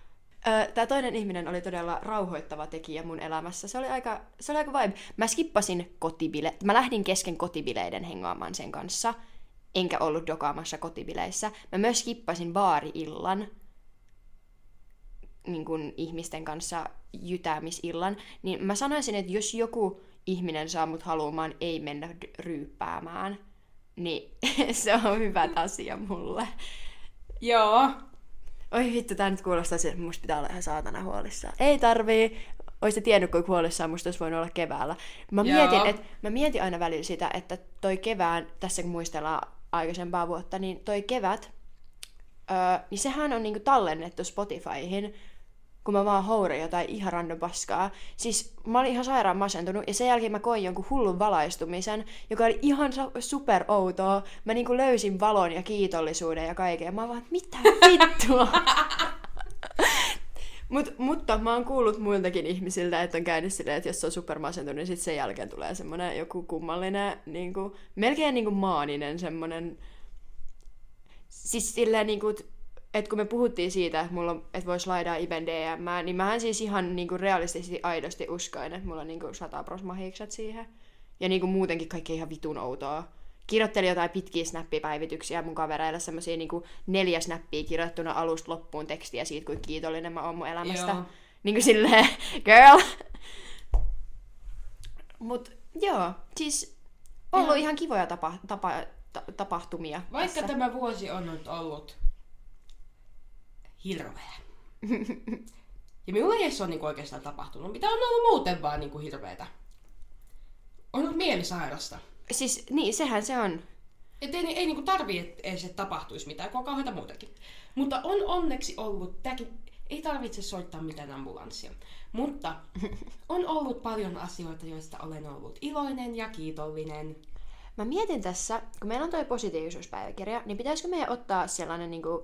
Tämä toinen ihminen oli todella rauhoittava tekijä mun elämässä. Se oli aika, se oli aika vibe. Mä skippasin kotibile. Mä lähdin kesken kotibileiden hengaamaan sen kanssa. Enkä ollut dokaamassa kotibileissä. Mä myös skippasin baari-illan niin kuin ihmisten kanssa jytäämisillan, niin mä sanoisin, että jos joku ihminen saa mut haluamaan ei mennä ryyppäämään, niin *laughs* se on hyvä asia mulle. Joo. Oi vittu, tää nyt kuulostaa siltä, että musta pitää olla ihan saatana huolissaan. Ei tarvii. Oisitte tiennyt, kuinka huolissaan musta olisi voinut olla keväällä. Mä Joo. mietin, et, mä mietin aina välillä sitä, että toi kevään, tässä kun muistellaan aikaisempaa vuotta, niin toi kevät, öö, niin sehän on niinku tallennettu Spotifyhin, kun mä vaan hourin jotain ihan random paskaa. Siis mä olin ihan sairaan masentunut ja sen jälkeen mä koin jonkun hullun valaistumisen, joka oli ihan super outoa. Mä niinku löysin valon ja kiitollisuuden ja kaiken. Mä vaan, mitä vittua? *laughs* Mut, mutta mä oon kuullut muiltakin ihmisiltä, että on käynyt silleen, että jos on supermasentunut, niin sit sen jälkeen tulee semmonen joku kummallinen, niinku, melkein niinku maaninen semmonen... Siis silleen niinku, että kun me puhuttiin siitä, että, mulla on, että vois laidaa Iben DM, niin mähän siis ihan niinku realistisesti aidosti uskoin, että mulla on niinku 100 pros mahikset siihen. Ja niinku muutenkin kaikki ihan vitun outoa. Kirjoittelin jotain pitkiä snappipäivityksiä mun kavereille, semmosia niinku neljä snappia kirjoittuna alusta loppuun tekstiä siitä, kuinka kiitollinen mä oon mun elämästä. Joo. Niinku silleen, *laughs* girl! Mut joo, siis ollut ihan kivoja tapa, tapa, ta, tapahtumia. Vaikka tässä. tämä vuosi on nyt ollut hirveä. *laughs* ja minulla ei edes ole niinku oikeastaan tapahtunut, mitä on ollut muuten vaan niinku hirveetä. On ollut mielisairasta. Siis niin, sehän se on. Et ei, ei niinku tarvii, että edes että tapahtuisi mitään, kun on kauheita muutakin. Mutta on onneksi ollut, tämäkin ei tarvitse soittaa mitään ambulanssia. Mutta *laughs* on ollut paljon asioita, joista olen ollut iloinen ja kiitollinen. Mä mietin tässä, kun meillä on toi positiivisuuspäiväkirja, niin pitäisikö meidän ottaa sellainen niin kuin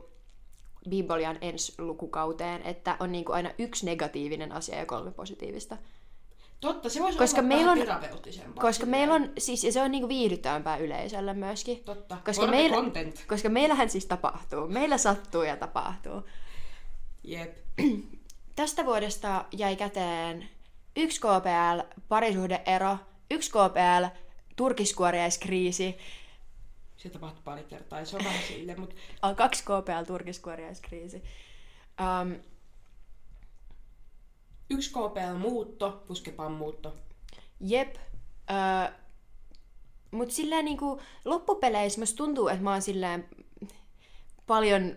Biblian ensi lukukauteen, että on niin kuin aina yksi negatiivinen asia ja kolme positiivista. Totta, se voisi Koska olla meillä on- terapeuttisempaa. Koska meillä on, siis, ja se on niinku viihdyttävämpää yleisölle myöskin. Totta. Koska, meillä, content. koska meillähän siis tapahtuu. Meillä sattuu ja tapahtuu. Jep. *clears throat* Tästä vuodesta jäi käteen yksi KPL, parisuhdeero, yksi KPL, turkiskuoriaiskriisi, Se tapahtui pari kertaa ja se on vähän *laughs* silleen, mutta a, kaksi KPL, turkiskuoriaiskriisi. Um, yksi KPL muutto, puskepan muutto. Jep. Öö, mut silleen niinku loppupeleissä musta tuntuu, että mä oon silleen paljon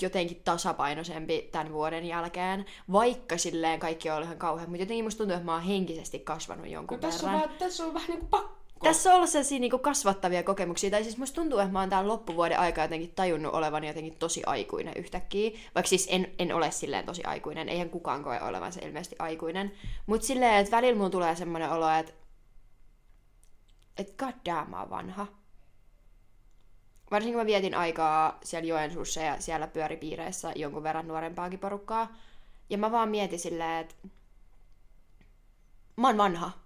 jotenkin tasapainoisempi tämän vuoden jälkeen, vaikka silleen kaikki on ollut ihan kauhean, mutta jotenkin musta tuntuu, että mä oon henkisesti kasvanut jonkun No, tässä, on verran. vähän, tässä on vähän niinku pakko. Tässä on ollut sellaisia niinku kasvattavia kokemuksia, tai siis musta tuntuu, että mä oon tämän loppuvuoden aikaa jotenkin tajunnut olevan jotenkin tosi aikuinen yhtäkkiä. Vaikka siis en, en ole silleen tosi aikuinen, eihän kukaan koe olevansa ilmeisesti aikuinen. Mutta silleen, että välillä mulla tulee semmoinen olo, että että god damn, mä oon vanha. Varsinkin kun mä vietin aikaa siellä Joensuussa ja siellä pyöripiireissä jonkun verran nuorempaakin porukkaa. Ja mä vaan mietin silleen, että mä oon vanha.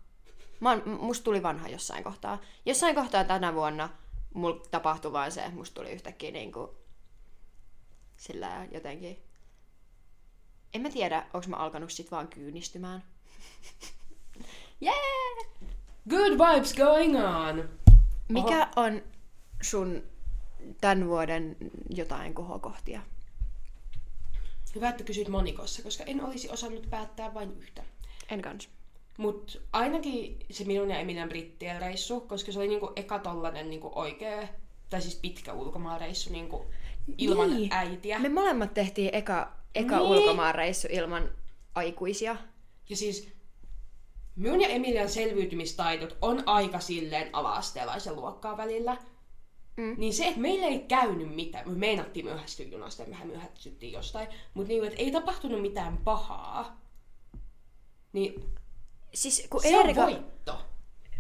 Mä oon, musta tuli vanha jossain kohtaa. Jossain kohtaa tänä vuonna mulla tapahtui vaan se, että musta tuli yhtäkkiä niinku sillä jotenkin... En mä tiedä, onko mä alkanut sit vaan kyynistymään. *laughs* yeah! Good vibes going on! Mikä on sun tämän vuoden jotain kohokohtia? Hyvä, että kysyt monikossa, koska en olisi osannut päättää vain yhtä. En kans. Mut ainakin se minun ja Emilian brittien reissu, koska se oli niinku eka tollanen niinku oikea, tai siis pitkä ulkomaanreissu niinku ilman Niin. äitiä. Me molemmat tehtiin eka, eka Niin. ulkomaanreissu ilman aikuisia. Ja siis minun ja Emilian selviytymistaidot on aika silleen ala-asteelaisen luokkaa välillä. Mm. Niin se, että meillä ei käynyt mitään, me meinattiin myöhästyä junasta ja mehän myöhästyttiin jostain, mutta niin, että ei tapahtunut mitään pahaa. Niin Siis kun se Eerika, on voitto.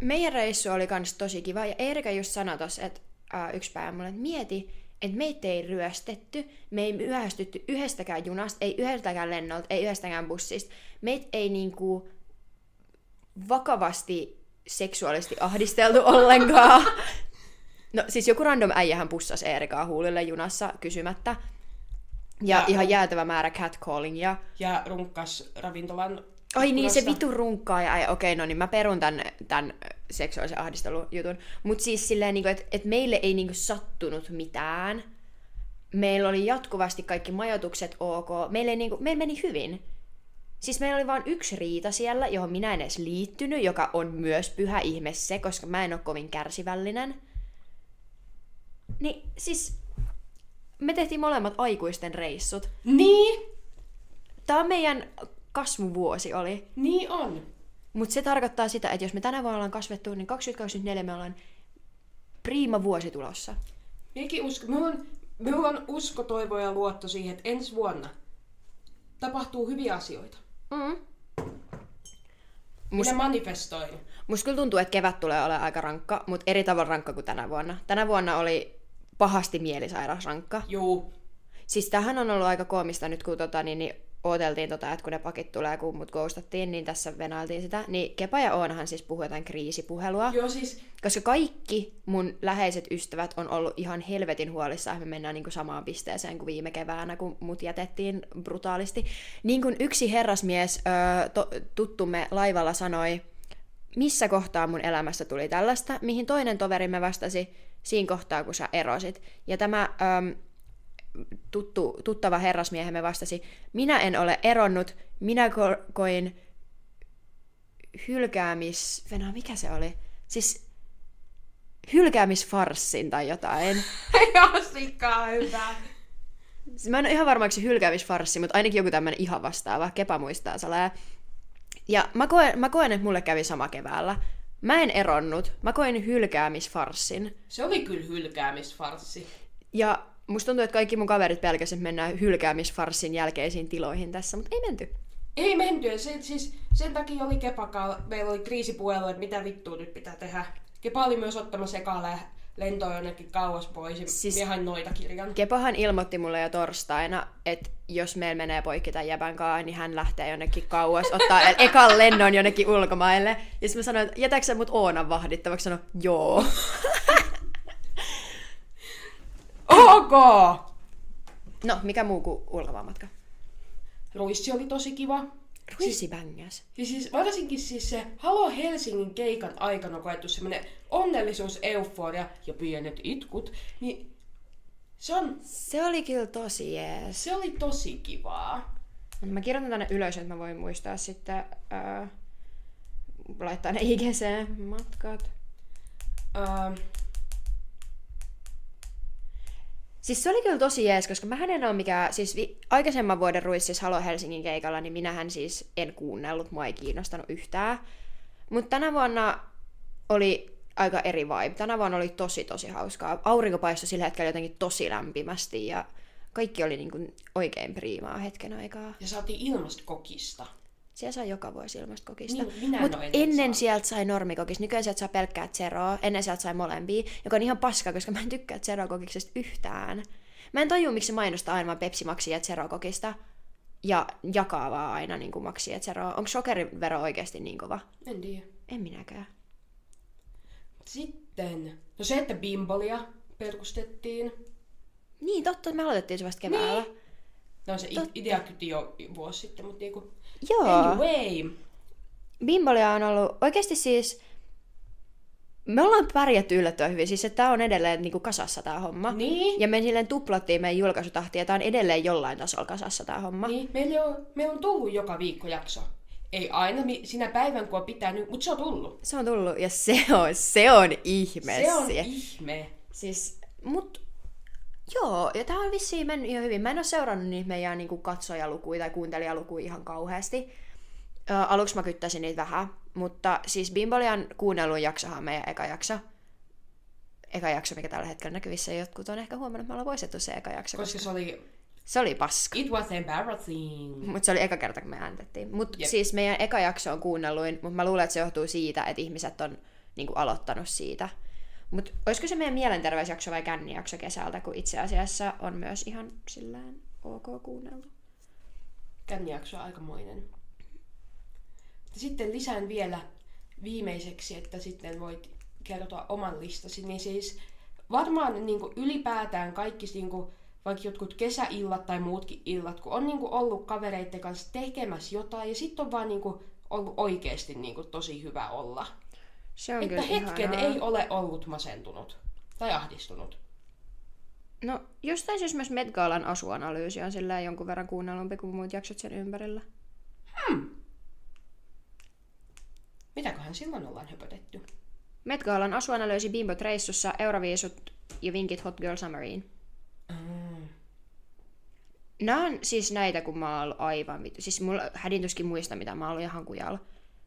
meidän reissu oli kans tosi kiva, ja Eerika just sanoi tossa, että ää, yksi päivä mulle, että mieti, että meitä ei ryöstetty, me ei myöhästytty yhdestäkään junasta, ei yhdestäkään lennolta, ei yhdestäkään bussista. Meitä ei niinku vakavasti seksuaalisesti ahdisteltu *laughs* ollenkaan. No siis joku random äijähän pussasi Eerikaa huulille junassa kysymättä. Ja, Ja- ihan jäätävä määrä catcallingia. Ja runkkas ravintolan Ai niin, se vitu runkkaa ja ai, okei, no niin mä perun tän, tän seksuaalisen ahdistelujutun. Mut siis silleen, niinku, että et meille ei niinku sattunut mitään. Meillä oli jatkuvasti kaikki majoitukset ok. Meille, ei, niinku, meillä meni hyvin. Siis meillä oli vain yksi riita siellä, johon minä en edes liittynyt, joka on myös pyhä ihme se, koska mä en ole kovin kärsivällinen. Niin siis me tehtiin molemmat aikuisten reissut. Niin, Tämä on meidän kasvuvuosi oli. niin on. Mutta se tarkoittaa sitä, että jos me tänä vuonna ollaan kasvettu, niin 2024 me ollaan priima vuosi tulossa. Minäkin usko, minulla on, minulla on usko, toivo ja luotto siihen, että ensi vuonna tapahtuu hyviä asioita. Mm. Minä manifestoin. Musta kyllä tuntuu, että kevät tulee olemaan aika rankka, mutta eri tavalla rankka kuin tänä vuonna. Tänä vuonna oli pahasti mielisairas rankka. Juu, Siis tähän on ollut aika koomista nyt, kun tota, niin, niin ooteltiin, tota, että kun ne pakit tulee, kun mut ghostattiin, niin tässä venailtiin sitä. Niin Kepa ja Oonahan siis puhui jotain kriisipuhelua. joo siis, Koska kaikki mun läheiset ystävät on ollut ihan helvetin huolissaan, että me mennään niin kuin samaan pisteeseen kuin viime keväänä, kun mut jätettiin brutaalisti. Niin kuin yksi herrasmies, öö, to, tuttumme laivalla sanoi, missä kohtaa mun elämässä tuli tällaista, mihin toinen toverimme vastasi siinä kohtaa, kun sä erosit. Ja tämä öö, tuttu, tuttava herrasmiehemme vastasi, minä en ole eronnut, minä ko- koin hylkäämis... Venä, mikä se oli? Siis hylkäämisfarssin tai jotain. *laughs* ihan sikaa hyvä. Mä en ole ihan varma, se hylkäämisfarssi, mutta ainakin joku tämmöinen ihan vastaava. Kepa muistaa salee. Ja mä koen, mä koen, että mulle kävi sama keväällä. Mä en eronnut. Mä koin hylkäämisfarssin. Se oli kyllä hylkäämisfarssi. Ja musta tuntuu, että kaikki mun kaverit pelkäsivät, että mennään hylkäämisfarssin jälkeisiin tiloihin tässä, mutta ei menty. Ei menty. Se, siis, sen takia oli Kepakaan, meillä oli kriisipuhelu, että mitä vittua nyt pitää tehdä. Kepa oli myös ottamassa ekaa lentoa jonnekin kauas pois. Siis-. Miehain noita kirjan. Kepahan ilmoitti mulle jo torstaina, että jos meillä menee poikki tämän jäbän kanssa, niin hän lähtee jonnekin kauas, ottaa ekan lennon jonnekin ulkomaille. Ja sitten mä sanoin, että jätätkö sä mut Oonan vahdittavaksi? Sano, joo. Ok! No, mikä muu kuin ulkomaanmatka? Ruissi oli tosi kiva. Ruissi bängäs. Ja siis varsinkin siis se Halo Helsingin keikan aikana koettu semmoinen onnellisuus, euforia ja pienet itkut, niin se, on, Se oli kyllä tosi jees. se oli tosi kivaa. Mä kirjoitan tänne ylös, että mä voin muistaa sitten ää, laittaa ne IGC-matkat. Öö, Siis se oli kyllä tosi jees, koska mä en ole mikään, siis vi- aikaisemman vuoden ruissis Halo Helsingin keikalla, niin minähän siis en kuunnellut, mua ei kiinnostanut yhtään. Mutta tänä vuonna oli aika eri vibe. Tänä vuonna oli tosi tosi hauskaa. Aurinko paistoi sillä hetkellä jotenkin tosi lämpimästi ja kaikki oli niin kuin oikein priimaa hetken aikaa. ja saatiin ilmasta kokista. Siellä saa joka vuosi ilmasta kokista. Niin, Mutta ennen saanut. sieltä sai normikokista. Nykyään sieltä saa pelkkää zeroa. Ennen sieltä sai molempia, joka on ihan paska, koska mä en tykkää zerokokiksesta yhtään. Mä en tajua, miksi se mainostaa aina Pepsi Maxia ja zerokokista. Ja jakaa vaan aina niin kuin Maxia zeroa. Onko sokerivero oikeasti niin kova? En tiedä. En minäkään. Sitten, no se, että bimbolia perustettiin. Niin, totta, me aloitettiin se vasta keväällä. Niin. No se idea kyti jo vuosi sitten, mutta niinku... Joo. Anyway. Bimbolia on ollut oikeasti siis... Me ollaan pärjätty yllättävän hyvin. Siis että tää on edelleen niin kuin kasassa tää homma. Niin. Ja me silleen tuplattiin meidän julkaisutahtia ja tää on edelleen jollain tasolla kasassa tää homma. Niin, meille on, me on tullut joka viikko jakso. Ei aina mi- sinä päivän, kun on pitänyt, mutta se on tullut. Se on tullut ja se on, se on ihme. Se on ihme. Siis, mut joo, ja tää on vissiin mennyt ihan hyvin. Mä en oo seurannut niitä meidän niinku katsojalukuja tai kuuntelijalukuja ihan kauheasti. Ö, aluksi mä kyttäsin niitä vähän, mutta siis Bimbolian kuunnellun jaksohan meidän eka jakso. Eka jakso, mikä tällä hetkellä näkyvissä. Jotkut on ehkä huomannut, että me ollaan poistettu se eka jakso, koska Koska se oli... se oli paska. It was embarrassing. Mutta se oli eka kerta, kun me ääntettiin. Mutta Jep. siis meidän eka jakso on kuunnelluin, mutta mä luulen, että se johtuu siitä, että ihmiset on niinku, aloittanut siitä. Mutta olisiko se meidän mielenterveysjakso vai kännijakso kesältä, kun itse asiassa on myös ihan sillään ok kuunneltu. Kännijakso on aikamoinen. Sitten lisään vielä viimeiseksi, että sitten voit kertoa oman listasi. Niin siis varmaan niin kuin ylipäätään kaikki niin kuin, vaikka jotkut kesäillat tai muutkin illat, kun on niin kuin ollut kavereiden kanssa tekemässä jotain ja sitten on vaan niin kuin ollut oikeasti niin kuin tosi hyvä olla. Se on Että kyllä hetken ihanaa. ei ole ollut masentunut tai ahdistunut. No, jostain syystä myös Met Galan asuanalyysi on sillä jonkun verran kuunnellumpi kuin muut jaksot sen ympärillä. Mitäköhän silloin ollaan höpötetty? Met Galan asuanalyysi Bimbot reissussa, Euroviisut ja vinkit Hot Girl Summeriin. Nämä on siis näitä, kun mä oon ollut aivan vittu. Siis mulla hädin tuskin muista, mitä mä oon ollut ihan kujalla.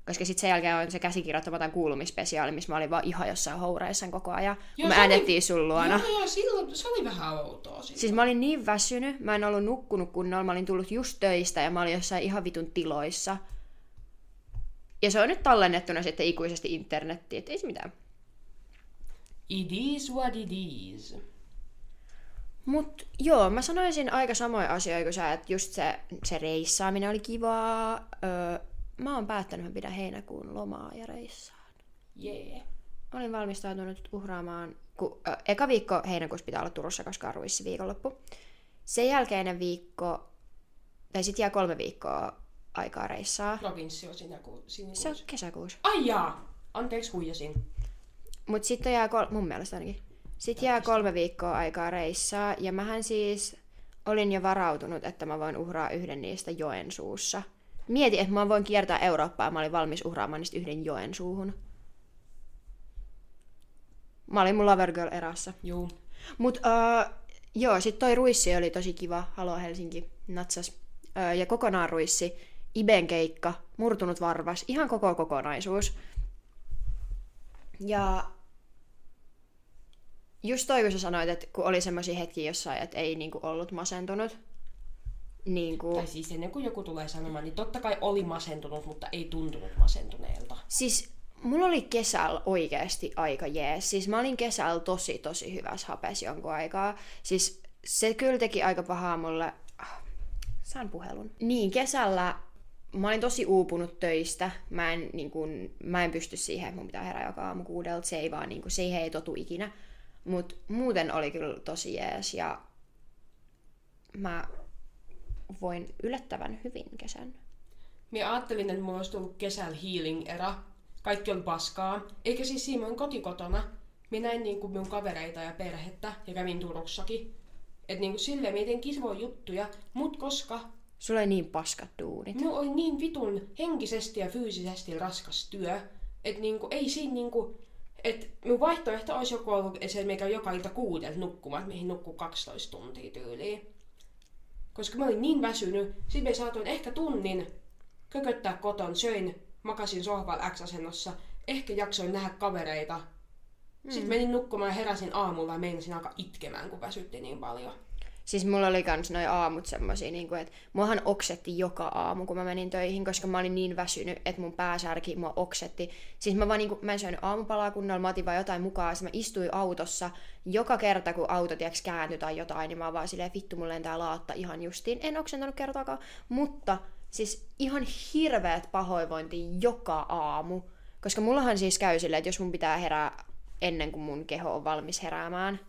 Koska sitten sen jälkeen on se käsikirjoittamaton kuulumispesiaali, missä mä olin vaan ihan jossain houreissa koko ajan. Joo, Joo, me se oli- äänettiin sun luona. Joo, joo, silloin se oli vähän outoa. Silloin. Siis mä olin niin väsynyt, mä en ollut nukkunut kunnolla, mä olin tullut just töistä ja mä olin jossain ihan vitun tiloissa. Ja se on nyt tallennettuna sitten ikuisesti internettiin, että ei se mitään. It is what it is. Mut joo, mä sanoisin aika samoja asioita kuin sä, että just se, se reissaaminen oli kivaa. Öö, mä oon päättänyt, että mä pidän heinäkuun lomaa ja reissaan. Yeah. Olin valmistautunut uhraamaan, kun ö, eka viikko heinäkuussa pitää olla Turussa, koska on ruissi viikonloppu. Sen jälkeinen viikko, tai sitten jää kolme viikkoa aikaa reissaa. Provinssi on siinä ku, Se on kuussa. kesäkuussa. Ai jaa! Anteeksi huijasin. Mut sitten jää, kol- mun mielestä ainakin. Sitten jää kolme viikkoa aikaa reissaa, ja mähän siis olin jo varautunut, että mä voin uhraa yhden niistä Joensuussa. Mietin, että mä voin kiertää Eurooppaa, mä olin valmis uhraamaan niistä yhden Joensuuhun. Mä olin mun Lovergirl erässä. Juu. Mut uh, Joo, sit toi ruissi oli tosi kiva. Halo Helsinki, natsas. Öö, ja kokonaan ruissi, Iben keikka, murtunut varvas, ihan koko kokonaisuus. Ja just toi, kun sä sanoit, että kun oli semmoisia hetkiä jossain, että ei niinku ollut masentunut. Niinku, Tai siis ennen kuin joku tulee sanomaan, niin totta kai oli masentunut, mutta ei tuntunut masentuneelta. Siis mulla oli kesällä oikeasti aika jees. Siis mä olin kesällä tosi tosi hyvässä hapes jonkun aikaa. Siis se kyllä teki aika pahaa mulle. Ah, Saan puhelun. Niin, kesällä mä olin tosi uupunut töistä. Mä en, niin kun, mä en pysty siihen, että mun pitää herää joka aamu kuudelta. Se ei vaan, niin kun, se ei totu ikinä. Mut muuten oli kyllä tosi jees ja mä voin yllättävän hyvin kesän. Minä ajattelin, että mulla olisi tullut kesällä healing-erä. Kaikki on paskaa. Eikä siis siinä mun kotikotona. Minä näin niin kuin minun kavereita ja perhettä ja kävin Turussakin. Että niin kuin silleen mietin kivoja juttuja, mut koska Sulla oli niin paskat duunit. minulla oli niin vitun henkisesti ja fyysisesti raskas työ, että niinku, ei siinä niinku, että minun vaihtoehto olisi joku ollut, että se mikä joka ilta kuudelta nukkumaan, mihin nukkuu 12 tuntia tyyliin. Koska mä olin niin väsynyt, sitten me saatoin ehkä tunnin kököttää koton, söin, makasin sohvalla X-asennossa, ehkä jaksoin nähdä kavereita. Sitten menin nukkumaan ja heräsin aamulla ja meinasin alkaa itkemään, kun väsytti niin paljon. Siis mulla oli kans noi aamut semmosia, niin että muahan oksetti joka aamu, kun mä menin töihin, koska mä olin niin väsynyt, että mun pääsärki mua oksetti. Siis mä vaan niinku, mä en syönyt aamupalaa kunnolla, mä otin vaan jotain mukaan, mä istuin autossa, joka kerta kun auto tiiäks, kääntyi tai jotain, niin mä vaan silleen, vittu mulle tää laatta ihan justiin. En oksentanut kertaakaan, mutta siis ihan hirveät pahoinvointi joka aamu. Koska mullahan siis käy silleen, että jos mun pitää herää ennen kuin mun keho on valmis heräämään,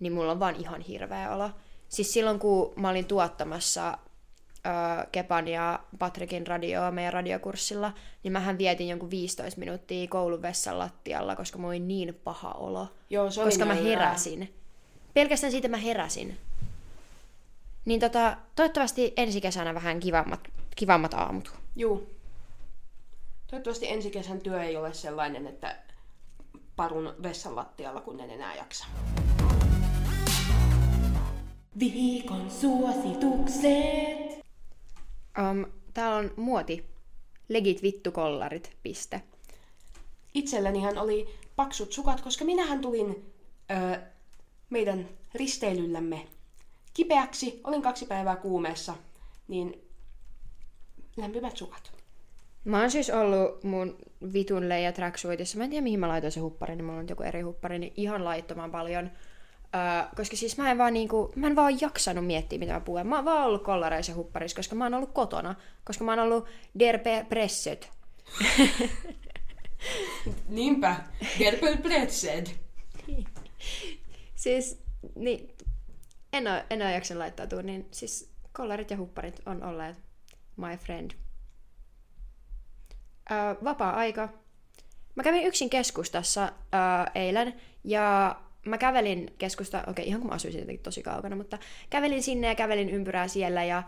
niin mulla on vaan ihan hirveä olo. Siis silloin, kun mä olin tuottamassa ö, Kepan ja Patrikin radioa meidän radiokurssilla, niin mähän vietin jonkun 15 minuuttia koulun vessan lattialla, koska mulla oli niin paha olo. Joo, se oli koska mä heräsin. Pelkästään siitä mä heräsin. Niin tota, toivottavasti ensi kesänä vähän kivammat, kivammat aamut. Juu. Toivottavasti ensi kesän työ ei ole sellainen, että parun vessan lattialla, kun en enää jaksa. Viikon suositukset! Um, täällä on muoti. Legit vittu kollarit, piste. Itsellänihän oli paksut sukat, koska minähän tulin ö, meidän risteilyllämme kipeäksi. Olin kaksi päivää kuumeessa, niin lämpimät sukat. Mä oon siis ollut mun vitun leija tracksuitissa. Mä en tiedä mihin mä laitoin se huppari, niin mulla on joku eri huppari, niin ihan laittoman paljon. Öö, koska siis mä en vaan niinku, mä en vaan jaksanut miettiä mitä mä puhun. Mä oon vaan ollut kollareissa hupparissa, koska mä oon ollut kotona. Koska mä oon ollut der Pe- presset. *laughs* Niinpä, Gerpel Bretsed. Siis, niin, en oo, en oo jaksanut laittautua, niin siis kollarit ja hupparit on olleet my friend. Öö, vapaa-aika. Mä kävin yksin keskustassa öö, eilen ja mä kävelin keskusta, okei ihan kun mä asuisin jotenkin tosi kaukana, mutta kävelin sinne ja kävelin ympyrää siellä ja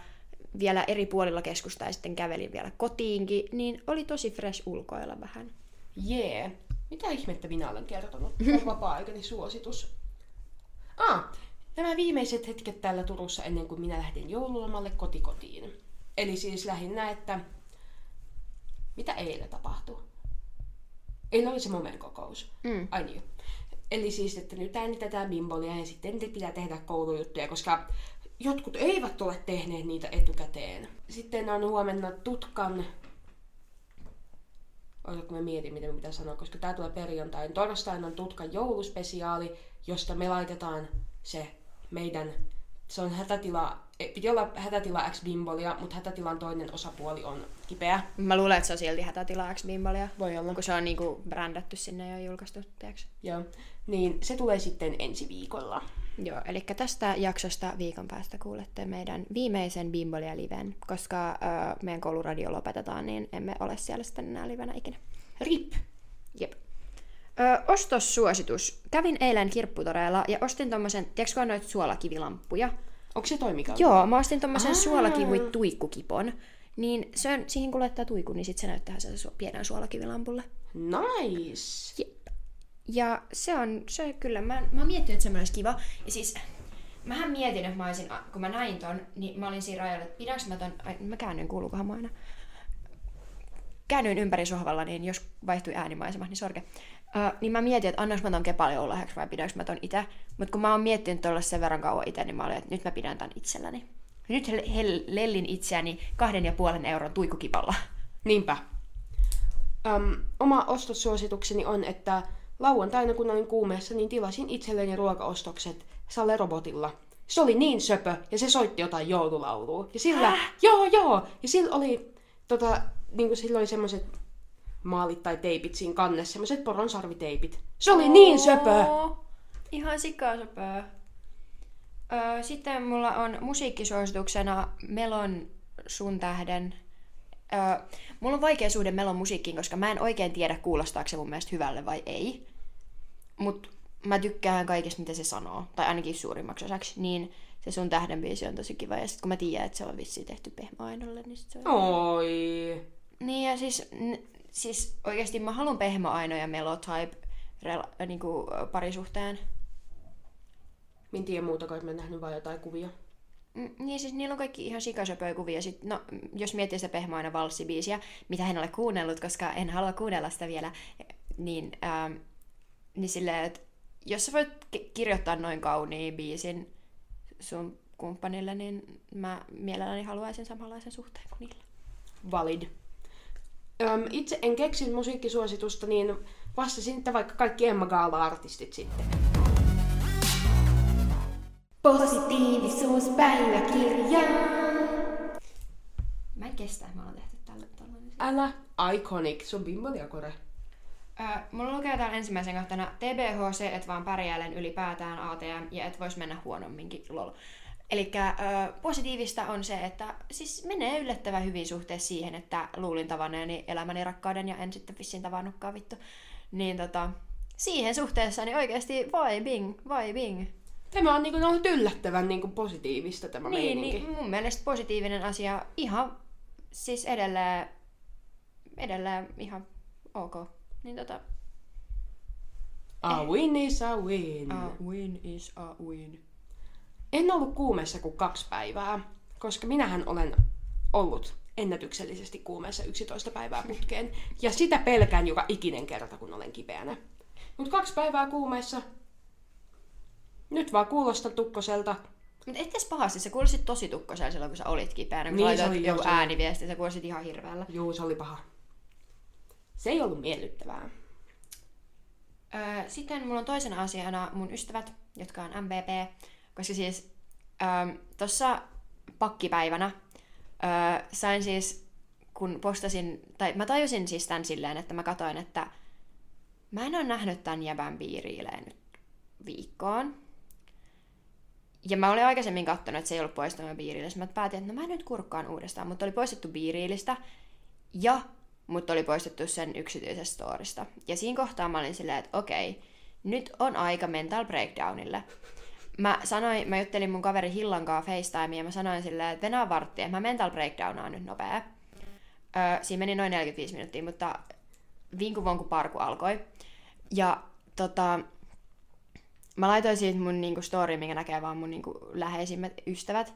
vielä eri puolilla keskustaa ja sitten kävelin vielä kotiinkin, niin oli tosi fresh ulkoilla vähän. Jee. Yeah. Mitä ihmettä minä olen kertonut? *laughs* On vapaa-aikani suositus. Ah, nämä viimeiset hetket täällä Turussa ennen kuin minä lähdin joululomalle kotikotiin. Eli siis lähinnä, että mitä eilen tapahtui? Eilen oli se momenkokous. Mm. Ai niin. Eli siis, että nyt äänitetään bimbolia ja sitten pitää tehdä koulujuttuja, koska jotkut eivät ole tehneet niitä etukäteen. Sitten on huomenna tutkan Oletko mä mietin, mitä mä pitää sanoa, koska tää tulee perjantain. Torstaina on Tutkan jouluspesiaali, josta me laitetaan se meidän, se on hätätila, piti olla hätätila X Bimbolia, mutta hätätilan toinen osapuoli on kipeä. Mä luulen, että se on silti hätätila X Bimbolia. Voi olla. Kun se on niinku brändätty sinne ja julkaistu, tiiäks? Joo. Niin se tulee sitten ensi viikolla. Joo, eli tästä jaksosta viikon päästä kuulette meidän viimeisen Bimbolia liven, koska ö, meidän kouluradio lopetetaan, niin emme ole siellä sitten enää livenä ikinä. RIP! Jep. Ö, ostossuositus. Kävin eilen kirpputoreella ja ostin tommosen, tiedätkö kun on noita suolakivilamppuja? Onko se toimikaan? Joo, mä ostin tommosen Aa. suolakivi tuikkukipon. Niin se on, siihen kun laittaa tuikku, niin sit se näyttää sen su- pienen suolakivilampulle. Nice! Jep. Ja se on, se kyllä, mä, mä mietin, että semmoinen olisi kiva. Ja siis mähän mietin, että mä olisin, kun mä näin ton, niin mä olin siinä rajalla, että pidänkö mä ton, ai, mä käännyin, kuuluukohan mä aina. Käännyin ympäri sohvalla, niin jos vaihtui äänimaisema, niin sorke. Uh, niin mä mietin, että annaks mä ton kepalle joululahjaksi vai pidänkö mä ton itse. Mutta kun mä oon miettinyt tuolla sen verran kauan itse, niin mä olin, että nyt mä pidän tän itselläni. Nyt hel- hel- lellin itseäni kahden ja puolen euron tuikukipalla. Niinpä. Öm, oma ostossuositukseni on, että lauantaina kun olin kuumeessa, niin tilasin itselleni ruokaostokset Salle Robotilla. Se oli niin söpö, ja se soitti jotain joululaulua. Ja sillä, Häh? joo joo, ja sillä oli, tota, niinku sillä oli semmoset maalit tai teipit siinä kannessa, semmoset poronsarviteipit. Se oli niin söpö! Oo, Ihan sikasöpöä. Öö, sitten mulla on musiikkisuosituksena Melon sun tähden. Öö, mulla on vaikea suhde Melon musiikkiin, koska mä en oikein tiedä kuulostaako se mun mielestä hyvälle vai ei. Mut mä tykkään kaikesta, mitä se sanoo, tai ainakin suurimmaksi osaksi, niin se sun tähden biisi on tosi kiva. Ja sit kun mä tiedän, että se on vissiin tehty Pehmoainolle, niin sit se on... Oi. Niin ja siis, n- siis oikeasti mä haluan Pehmoaino ja Melotype rela- niinku, parisuhteen. Mä en tiedä muuta, kai mä en nähnyt vaan jotain kuvia. Mm, Niin siis niillä on kaikki ihan sikasöpöjä kuvia. Sit, no, jos miettii sitä Pehmoaina valssibiisiä, mitä en ole kuunnellut, koska en halua kuunnella sitä vielä, niin, ähm, niin silleen, että jos sä voit ki- kirjoittaa noin kauniin biisin sun kumppanille, niin mä mielelläni haluaisin samanlaisen suhteen kuin niillä. Valid. Öm, itse en keksinyt musiikkisuositusta, niin vastasin, että vaikka kaikki Emma Gaala-artistit sitten. Positiivisuuspäiväkirja! Mä en kestä, että me ollaan tehty tällä tällainen. Älä. Iconic. Se on bimbaliakore. Öö, mulla lukee täällä ensimmäisen kohtana TBHC, et vaan pärjäilen ylipäätään ATM ja et vois mennä huonomminkin, lol. Eli positiivista on se, että siis menee yllättävän hyvin suhteessa siihen, että luulin tavanneeni elämäni rakkauden ja en sitten vissiin tavannutkaan vittu. Niin tota, siihen suhteessa niin oikeasti vibing, vibing. Tämä on niinku ollut yllättävän niinku positiivista tämä Niin, meininki. niin, mun mielestä positiivinen asia ihan siis edelleen, edelleen ihan ok. Niin tota, A win is a win. a win is a win. En ollut kuumeessa kuin kaksi päivää, koska minähän olen ollut ennätyksellisesti kuumeessa 11 päivää putkeen. Ja sitä pelkään joka ikinen kerta, kun olen kipeänä. Mutta kaksi päivää kuumeessa. Nyt vaan kuulostaa tukkoselta. Mutta et edes pahasti, sä kuulosit tosi tukkosella silloin, kun sä olit kipeänä. Kun Niin, laitoit oli, joku ääniviesti, sä kuulosit ihan hirveällä. Juu, se oli paha. Se ei ollut miellyttävää. Öö, sitten mulla on toisena asiana mun ystävät, jotka on MVP. Koska siis öö, tossa pakkipäivänä öö, sain siis, kun postasin, tai mä tajusin siis tän silleen, että mä katoin, että mä en ole nähnyt tän jäbän biiriileen nyt viikkoon. Ja mä olin aikaisemmin kattonut, että se ei ollut poistunut biiriilistä. Mä päätin, että no mä nyt kurkkaan uudestaan. Mutta oli poistettu biiriilistä ja mutta oli poistettu sen yksityisestä storista. Ja siinä kohtaa mä olin silleen, että okei, nyt on aika mental breakdownille. Mä sanoin, mä juttelin mun kaveri Hillan kanssa FaceTime ja mä sanoin silleen, että venää vartti, että mä mental breakdownaan nyt nopea. Öö, siinä meni noin 45 minuuttia, mutta vinku vonku parku alkoi. Ja tota, mä laitoin siitä mun niinku story, minkä näkee vaan mun niinku läheisimmät ystävät,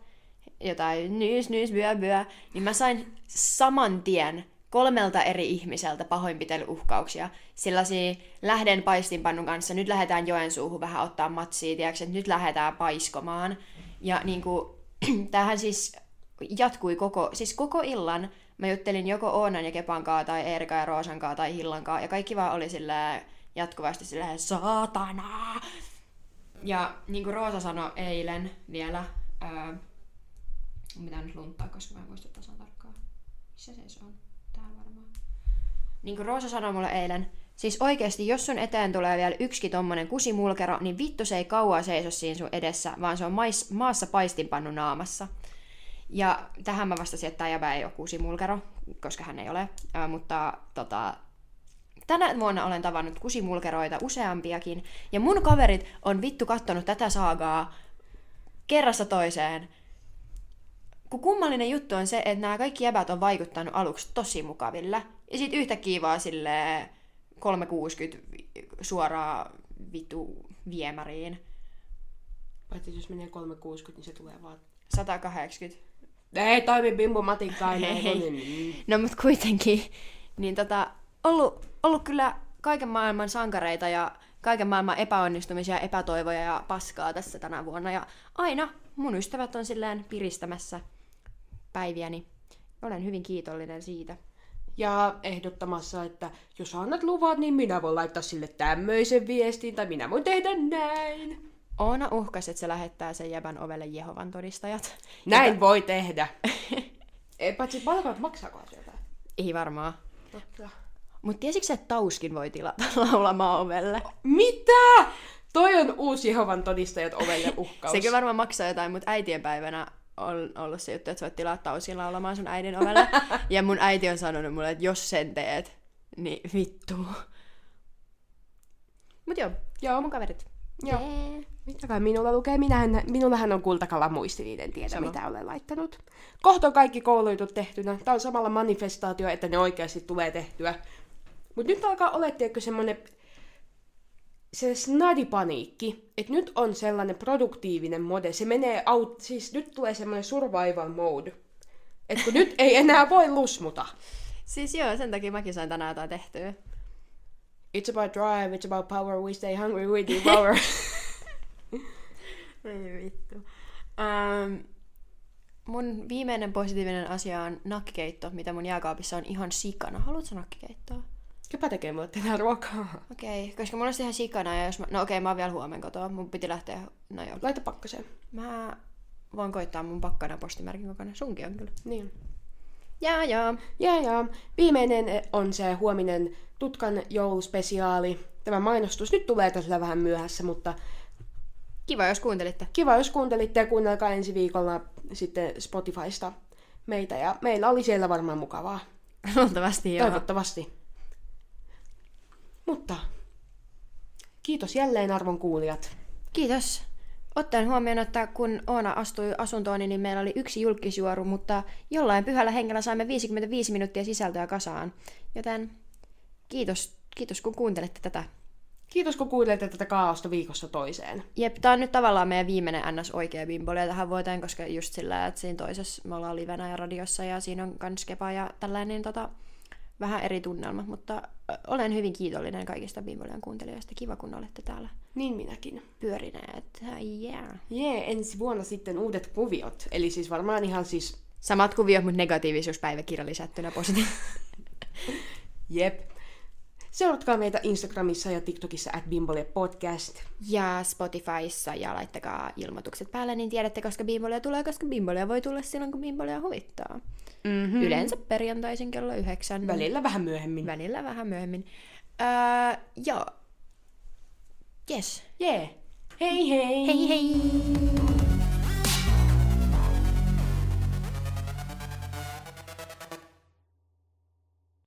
jotain nyys, nyys, byö, byö, niin mä sain saman tien kolmelta eri ihmiseltä pahoinpitelyuhkauksia. Sellaisia lähden paistinpannun kanssa, nyt lähdetään Joensuuhun vähän ottaa matsia, tiedätkö, että nyt lähdetään paiskomaan. Ja niinku, *clears throat* tämähän siis jatkui koko, siis koko illan. Mä juttelin joko Oonan ja Kepan kaa, tai Eerika ja Roosan kaa, tai Hillan kaa, ja kaikki vaan oli sillä jatkuvasti silleen, saatana! Ja niin kuin Roosa sanoi eilen vielä, ää, mitä nyt lunttaa, koska mä en muista tasan tarkkaan. Missä se on? Täällä varmaan. Niin kuin Roosa sanoi mulle eilen, siis oikeesti, jos sun eteen tulee vielä yksikin tommonen kusimulkero, niin vittu se ei kauaa seiso siinä sun edessä, vaan se on mais, maassa paistinpannu naamassa. Ja tähän mä vastasin, että tämä ei ole kusimulkero, koska hän ei ole. Ää, mutta tota, tänä vuonna olen tavannut kusimulkeroita useampiakin, ja mun kaverit on vittu kattonut tätä saagaa kerrasta toiseen. Kun kummallinen juttu on se, että nämä kaikki jäbät on vaikuttanut aluksi tosi mukaville, ja sit yhtäkkiä vaan silleen 360 suoraan vittu viemäriin. Paitsi jos menee 360, niin se tulee vaan... 180. Ei toimi bimbomatikkaa enää. Ei. No mut kuitenkin, niin tota, ollut, ollut kyllä kaiken maailman sankareita ja kaiken maailman epäonnistumisia, epätoivoja ja paskaa tässä tänä vuonna. Ja aina mun ystävät on silleen piristämässä päiviäni. Olen hyvin kiitollinen siitä. Ja ehdottamassa, että jos annat luvat, niin minä voin laittaa sille tämmöisen viestin, tai minä voin tehdä näin. Oona uhkas, että se lähettää sen jäbän ovelle Jehovan todistajat. Näin voi tehdä. *laughs* Ei, paitsi palkat maksaako jotain? Ei varmaan. Totta. Mutta tiesitkö että Tauskin voi tilata *laughs* laulamaan ovelle? Mitä? Toi on uusi Jehovan todistajat ovelle uhkaus. Se kyllä varmaan maksaa jotain, mutta äitienpäivänä on ollut se juttu, että sä voit tilaa Tausin laulamaan sun äidin ovelle. *laughs* ja mun äiti on sanonut mulle, että jos sen teet, niin vittu. Mut joo, joo mun kaverit. Joo. Jee. Mitäkään minulla lukee? Minähän, minullahan on kultakala muisti, niin en tiedä Sama. mitä olen laittanut. Kohta on kaikki koulujutut tehtynä. Tämä on samalla manifestaatio, että ne oikeasti tulee tehtyä. Mutta nyt alkaa olla, tiedätkö, semmonen se snadipaniikki, että nyt on sellainen produktiivinen mode. Se menee out, siis nyt tulee semmoinen survival mode. Että kun nyt ei enää voi lusmuta. Siis joo, sen takia mäkin sain tänään jotain tehtyä. It's about drive, it's about power, we stay hungry, we devour. *laughs* *laughs* Ei vittu. Um, mun viimeinen positiivinen asia on nakkikeitto, mitä mun jääkaapissa on ihan sikana. Haluatko nakkikeittoa? Kepa tekee mulle tänään ruokaa. Okei, okay, koska mulla olisi ihan sikana ja jos mä... No okei, okay, mä oon vielä huomenna kotoa. Mun piti lähteä... No joo. Laita pakkaseen. Mä voin koittaa mun pakkana postimerkin mukana. Sunkin on kyllä. Niin. Jaa, jaa. Ja ja, viimeinen on se huominen Tutkan jouluspesiaali. Tämä mainostus nyt tulee tässä vähän myöhässä, mutta Kiva, jos kuuntelitte. kiva jos kuuntelitte ja kuunnelkaa ensi viikolla sitten Spotifysta meitä. Ja meillä oli siellä varmaan mukavaa. Luultavasti joo. Toivottavasti. Mutta kiitos jälleen arvon kuulijat. Kiitos. Ottaen huomioon, että kun Oona astui asuntooni, niin meillä oli yksi julkisjuoru, mutta jollain pyhällä hengellä saimme 55 minuuttia sisältöä kasaan. Joten kiitos, kiitos kun kuuntelette tätä. Kiitos kun kuuntelette tätä kaaosta viikosta toiseen. Jep, tää on nyt tavallaan meidän viimeinen ns. oikea bimbolia tähän vuoteen, koska just sillä, että siinä toisessa me ollaan livenä ja radiossa ja siinä on kans kepa ja tällainen niin tota, vähän eri tunnelma, mutta olen hyvin kiitollinen kaikista bimbolian kuuntelijoista. Kiva, kun olette täällä Niin minäkin. pyörineet. Yeah. Jee, ensi vuonna sitten uudet kuviot. Eli siis varmaan ihan siis Samat kuviot, mutta negatiivisuuspäiväkirja lisättynä positiivisesti. *laughs* Jep. Seuratkaa meitä Instagramissa ja TikTokissa at Bimbolia Podcast. Ja Spotifyssa ja laittakaa ilmoitukset päälle, niin tiedätte, koska bimbolia tulee, koska bimbolia voi tulla silloin, kun bimbolia huvittaa. Mm-hmm. Yleensä perjantaisin kello yhdeksän. Välillä vähän myöhemmin. Välillä vähän myöhemmin. Öö, joo. Yes. Jee. Hei hei! Hei hei!